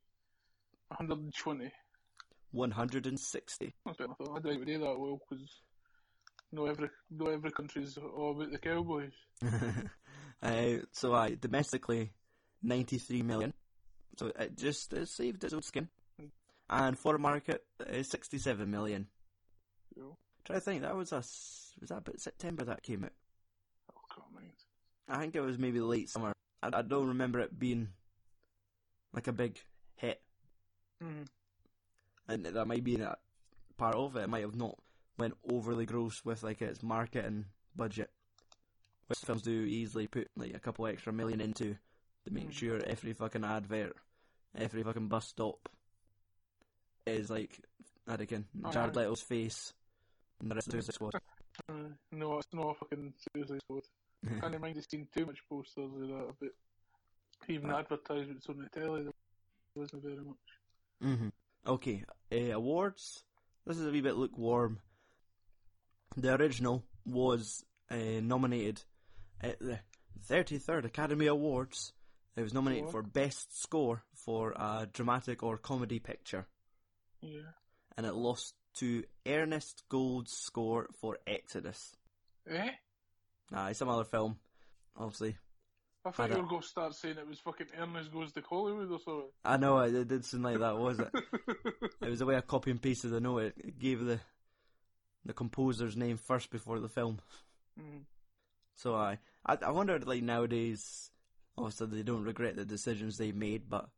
120. 160. That's better. I don't even know that well because no every no every country's all about the cowboys. uh, so, I domestically, 93 million. So it just it saved its own skin. And foreign market, uh, 67 million. Know? Try to think, that was us. was that about September that came out? Oh, can't mind. I think it was maybe late summer. I, I don't remember it being like a big hit, Mm. And that might be a part of it. It might have not went overly gross with like its marketing budget, which films do easily put like a couple extra million into to make Mm. sure every fucking advert, every fucking bus stop is like I reckon Jared. Leto's face and the rest of the Suicide Squad. Uh, no, it's not a fucking seriously squad. I can't mind seen too much posters of that, but even Right. advertisements on the telly, there wasn't very much. hmm Okay, uh, awards. This is a wee bit lukewarm. The original was uh, nominated at the 33rd Academy Awards. It was nominated for Best Score for a dramatic or comedy picture, Yeah. and it lost to Ernest Gold's score for Exodus. Eh? Nah, some other film, obviously. I thought you were going to start saying it was fucking Ernest Goes to Hollywood or something. I know it, it did seem like that, was it? It was the way I copy and pasted the note. It, it gave the the composer's name first before the film. mm. So I, I, I wonder, like nowadays, obviously they don't regret the decisions they made, but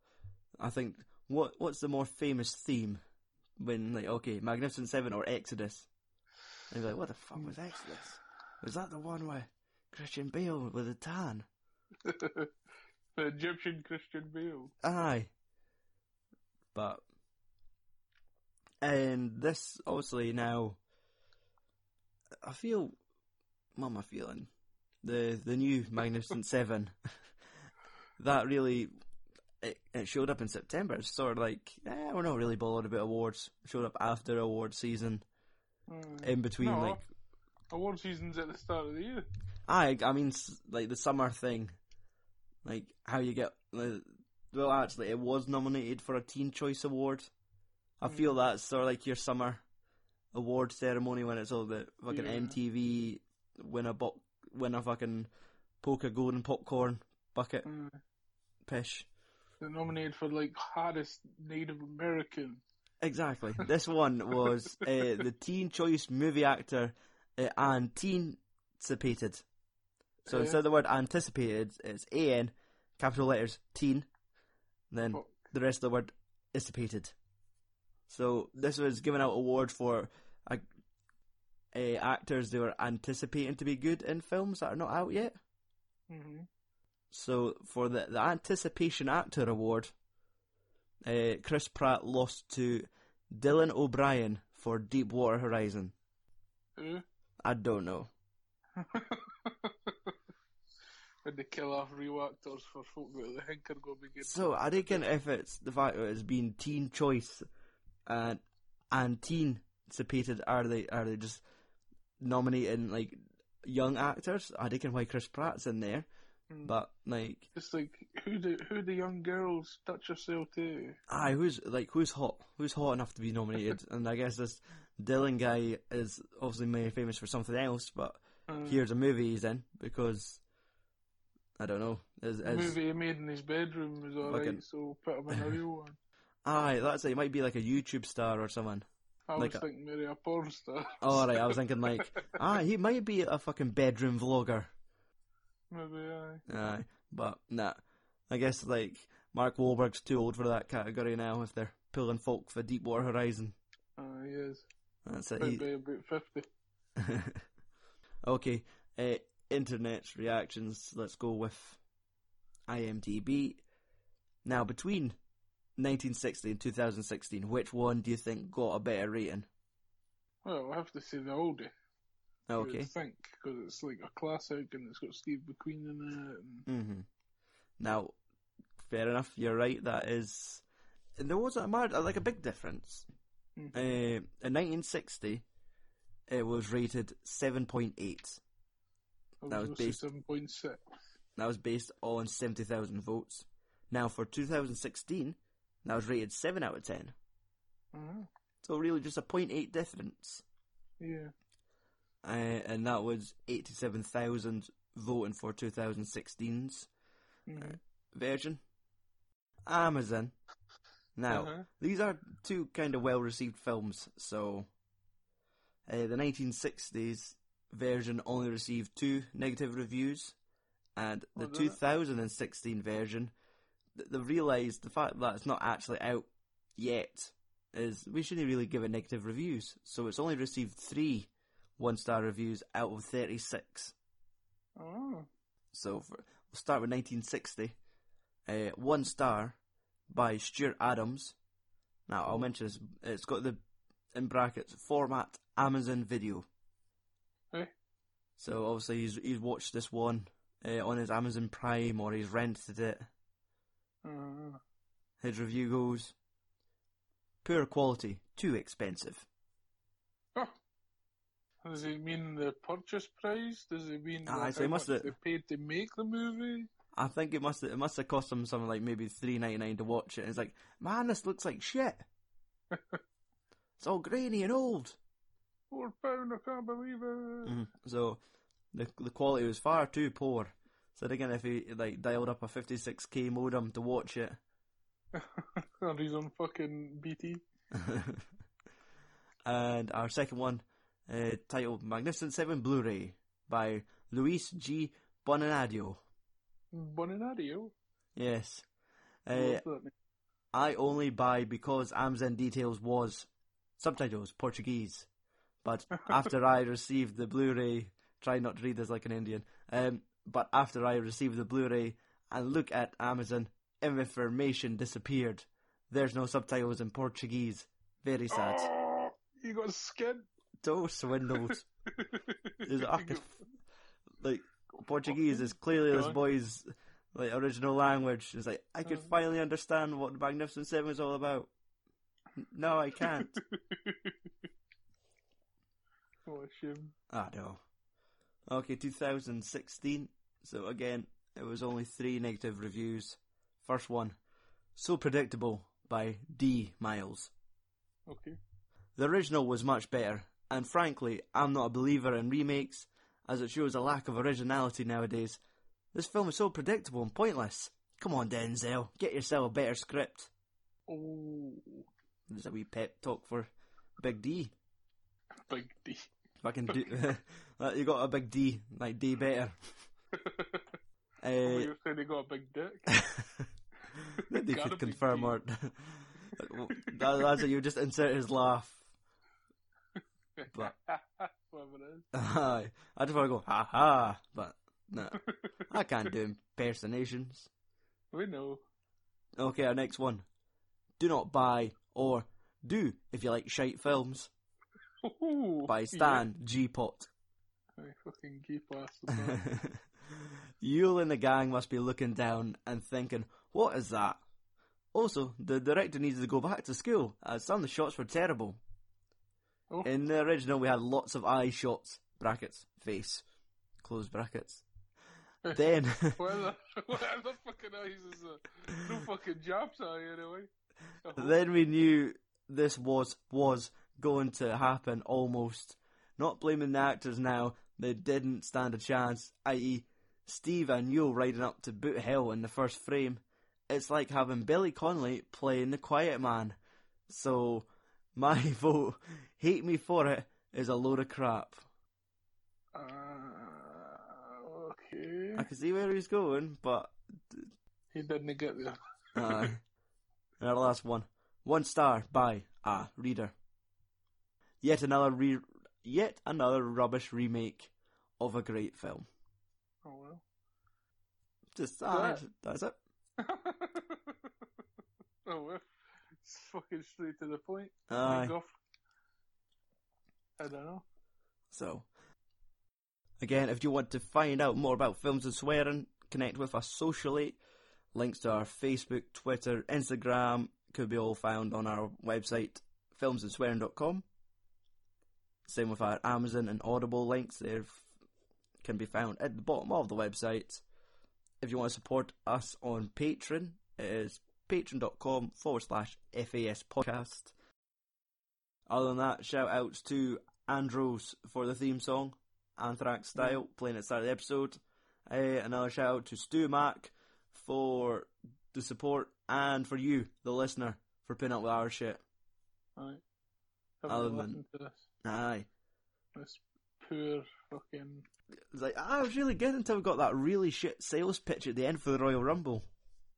I think what what's the more famous theme when like okay, Magnificent Seven or Exodus? And you're like, what the fuck was Exodus? Was that the one where Christian Bale with a tan? the Egyptian Christian Bale. Aye. But and this obviously now I feel what am I feeling? The the new Magnificent Seven that really it, it showed up in September. It's sort of like eh, we're not really bothered about awards. It showed up after award season, Mm. in between No. like Award season's at the start of the year. I I mean like the summer thing, like how you get. Well, actually, it was nominated for a Teen Choice Award. I feel that's sort of like your summer award ceremony when it's all the fucking Yeah. MTV win a bo- win a fucking poker golden popcorn bucket Mm. pish. They're nominated for like hottest Native American. Exactly. this one was uh, the Teen Choice Movie Actor uh, anticipated. So Yeah. instead of the word anticipated, it's A N, capital letters, teen, then Fuck. the rest of the word anticipated. So this was given out award for uh, uh, actors they were anticipating to be good in films that are not out yet. hmm So for the, the Anticipation Actor Award, uh, Chris Pratt lost to Dylan O'Brien for Deepwater Horizon. Who? I don't know. When they kill off real actors for folk that they think are going to be good. So I reckon if it's the fact that it's been teen choice and and teen anticipated, are they are they just nominating like young actors? I reckon why Chris Pratt's in there, Mm. but like, It's like who the who the young girls touch yourself to? aye, who's like who's hot? Who's hot enough to be nominated? and I guess this Dylan guy is obviously mainly famous for something else, but Uh, here's a movie he's in because I don't know. Is, the is, movie he made in his bedroom was alright, Fucking- so put him in a real one. aye, that's it. He might be like a YouTube star or someone. I Like was a- thinking maybe a porn star. Oh, right, I was thinking like, ah, he might be a fucking bedroom vlogger. maybe aye. Aye, but nah. I guess like Mark Wahlberg's too old for that category now. If they're pulling folk for Deepwater Horizon, Uh, he is. That's it. Might He, be about 50. okay, uh, internet reactions. Let's go with IMDb. Now, between 1960 and 2016, which one do you think got a better rating? Well, I have to say the oldie. I Okay. think, because it's like a classic and it's got Steve McQueen in it. And... hmm Now, fair enough. You're right. That is. And there wasn't a like a big difference. Mhm. Uh, in 1960, it was rated 7.8. That was based- 7.6. That was based on 70,000 votes. Now, for 2016, that was rated 7 out of 10. Uh-huh. So, really, just a 0.8 difference. Yeah. Uh, and that was 87,000 voting for 2016's Mhm. version. Amazon. Now, Uh-huh. these are two kind of well received films, so uh, the 1960s version only received two negative reviews, and the Oh, did it? 2016 version, th- they've realised the fact that it's not actually out yet is we shouldn't really give it negative reviews, so it's only received three one star reviews out of 36. Oh. So for, we'll start with 1960. Uh, one star by Stuart Adams. Now I'll mention this. It's got the in brackets format Amazon Video. So obviously he's he's watched this one uh, on his Amazon Prime or he's rented it. Uh, His review goes: poor quality, too expensive. does it mean the purchase price? Does it mean Ah, so how must much have- they paid to make the movie? I think it must it must have cost him something like maybe three ninety nine to watch it. And it's like, man, this looks like shit. it's all grainy and old. Four pound, I can't believe it. Mhm. So the the quality was far too poor. So again, if he like dialed up a 56k modem to watch it, and he's on fucking BT. and our second one, uh, titled "Magnificent Seven Blu-ray" by Luis G. Boninadio. Boninario. Yes, uh, What's that mean? I only buy because Amazon Details was subtitles Portuguese, but after I received the Blu-ray, try not to read this like an Indian. Um, but after I received the Blu-ray and look at Amazon, information disappeared. There's no subtitles in Portuguese. Very sad. Oh, you got skin. So swindled. Is I could, like Portuguese is clearly this boy's like original language. It's like I could Uh. finally understand what the Magnificent Seven is all about. No, I can't. oh, shame. I know. Okay, 2016. So again, it was only three negative reviews. First one, so predictable by D Miles. Okay. The original was much better, and frankly, I'm not a believer in remakes, as it shows a lack of originality nowadays. This film is so predictable and pointless. Come on, Denzel, get yourself a better script. Oh, There's a wee pep talk for Big D. big D. Fucking do. Uh, you got a big D, like D better. Uh, you said he got a big dick. Got could confirm or that, that's it. You just insert his laugh. But- Whatever it is. Aye. I just want to go ha ha, but no, I can't do impersonations. We know. Okay, our next one. Do not buy or do if you like shite films Ooh, by Stan G Pot. Yeah. I fucking bastard. Yul and the gang must be looking down and thinking, what is that? Also, the director needs to go back to school, as some of the shots were terrible. Oh. In the original, we had lots of eye shots, brackets, face, close brackets. then, what the, the fucking eyes is? No fucking jobs eye anyway. Oh, then we knew this was was going to happen almost. Not blaming the actors now, they didn't stand a chance, i.e., Steve and Yul riding up to Boot Hill in the first frame. It's like having Billy Connolly playing the quiet man. So, my vote, hate me for it, is a load of crap. Uh, okay. I can see where he's going, but He didn't get there. uh, and our last one, one star by a reader. Yet another re- yet another rubbish remake of a great film. Oh well. Just ah, that's it. oh well. It's fucking straight to the point. Aye. I don't know. So, again, if you want to find out more about films and swearing, connect with us socially. Links to our Facebook, Twitter, Instagram could be all found on our website, filmsandswearing.com. Same with our Amazon and Audible links. They can be found at the bottom of the website. If you want to support us on Patreon, it is patreon.com forward slash FAS podcast. Other than that, shout outs to Andros for the theme song, Anthrax style, playing at the start of the episode. Uh, another shout out to Stu Mac for the support and for you, the listener, for putting up with our shit. Aye. Other than- to this. Aye. This poor fucking. It's like, I was really good until we got that really shit sales pitch at the end for the Royal Rumble.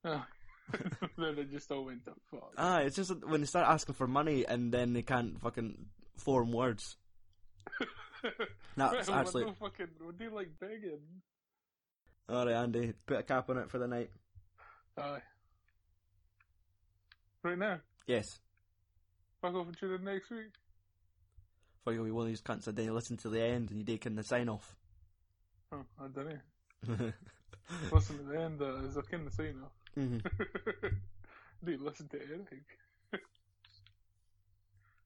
Ah. then it just all went to fuck. Aye, it's just when they start asking for money and then they can't fucking form words. That's well, actually. No fucking. Would they like begging? Alright, Andy, put a cap on it for the night. Aye. Right now. Yes. Fuck off and tune in next week. For you'll be one of these cunts that then you listen to the end and you taking the sign off. Oh, I don't know. Listen to the end, uh, is I can the sign off. Mhm. You listen to anything?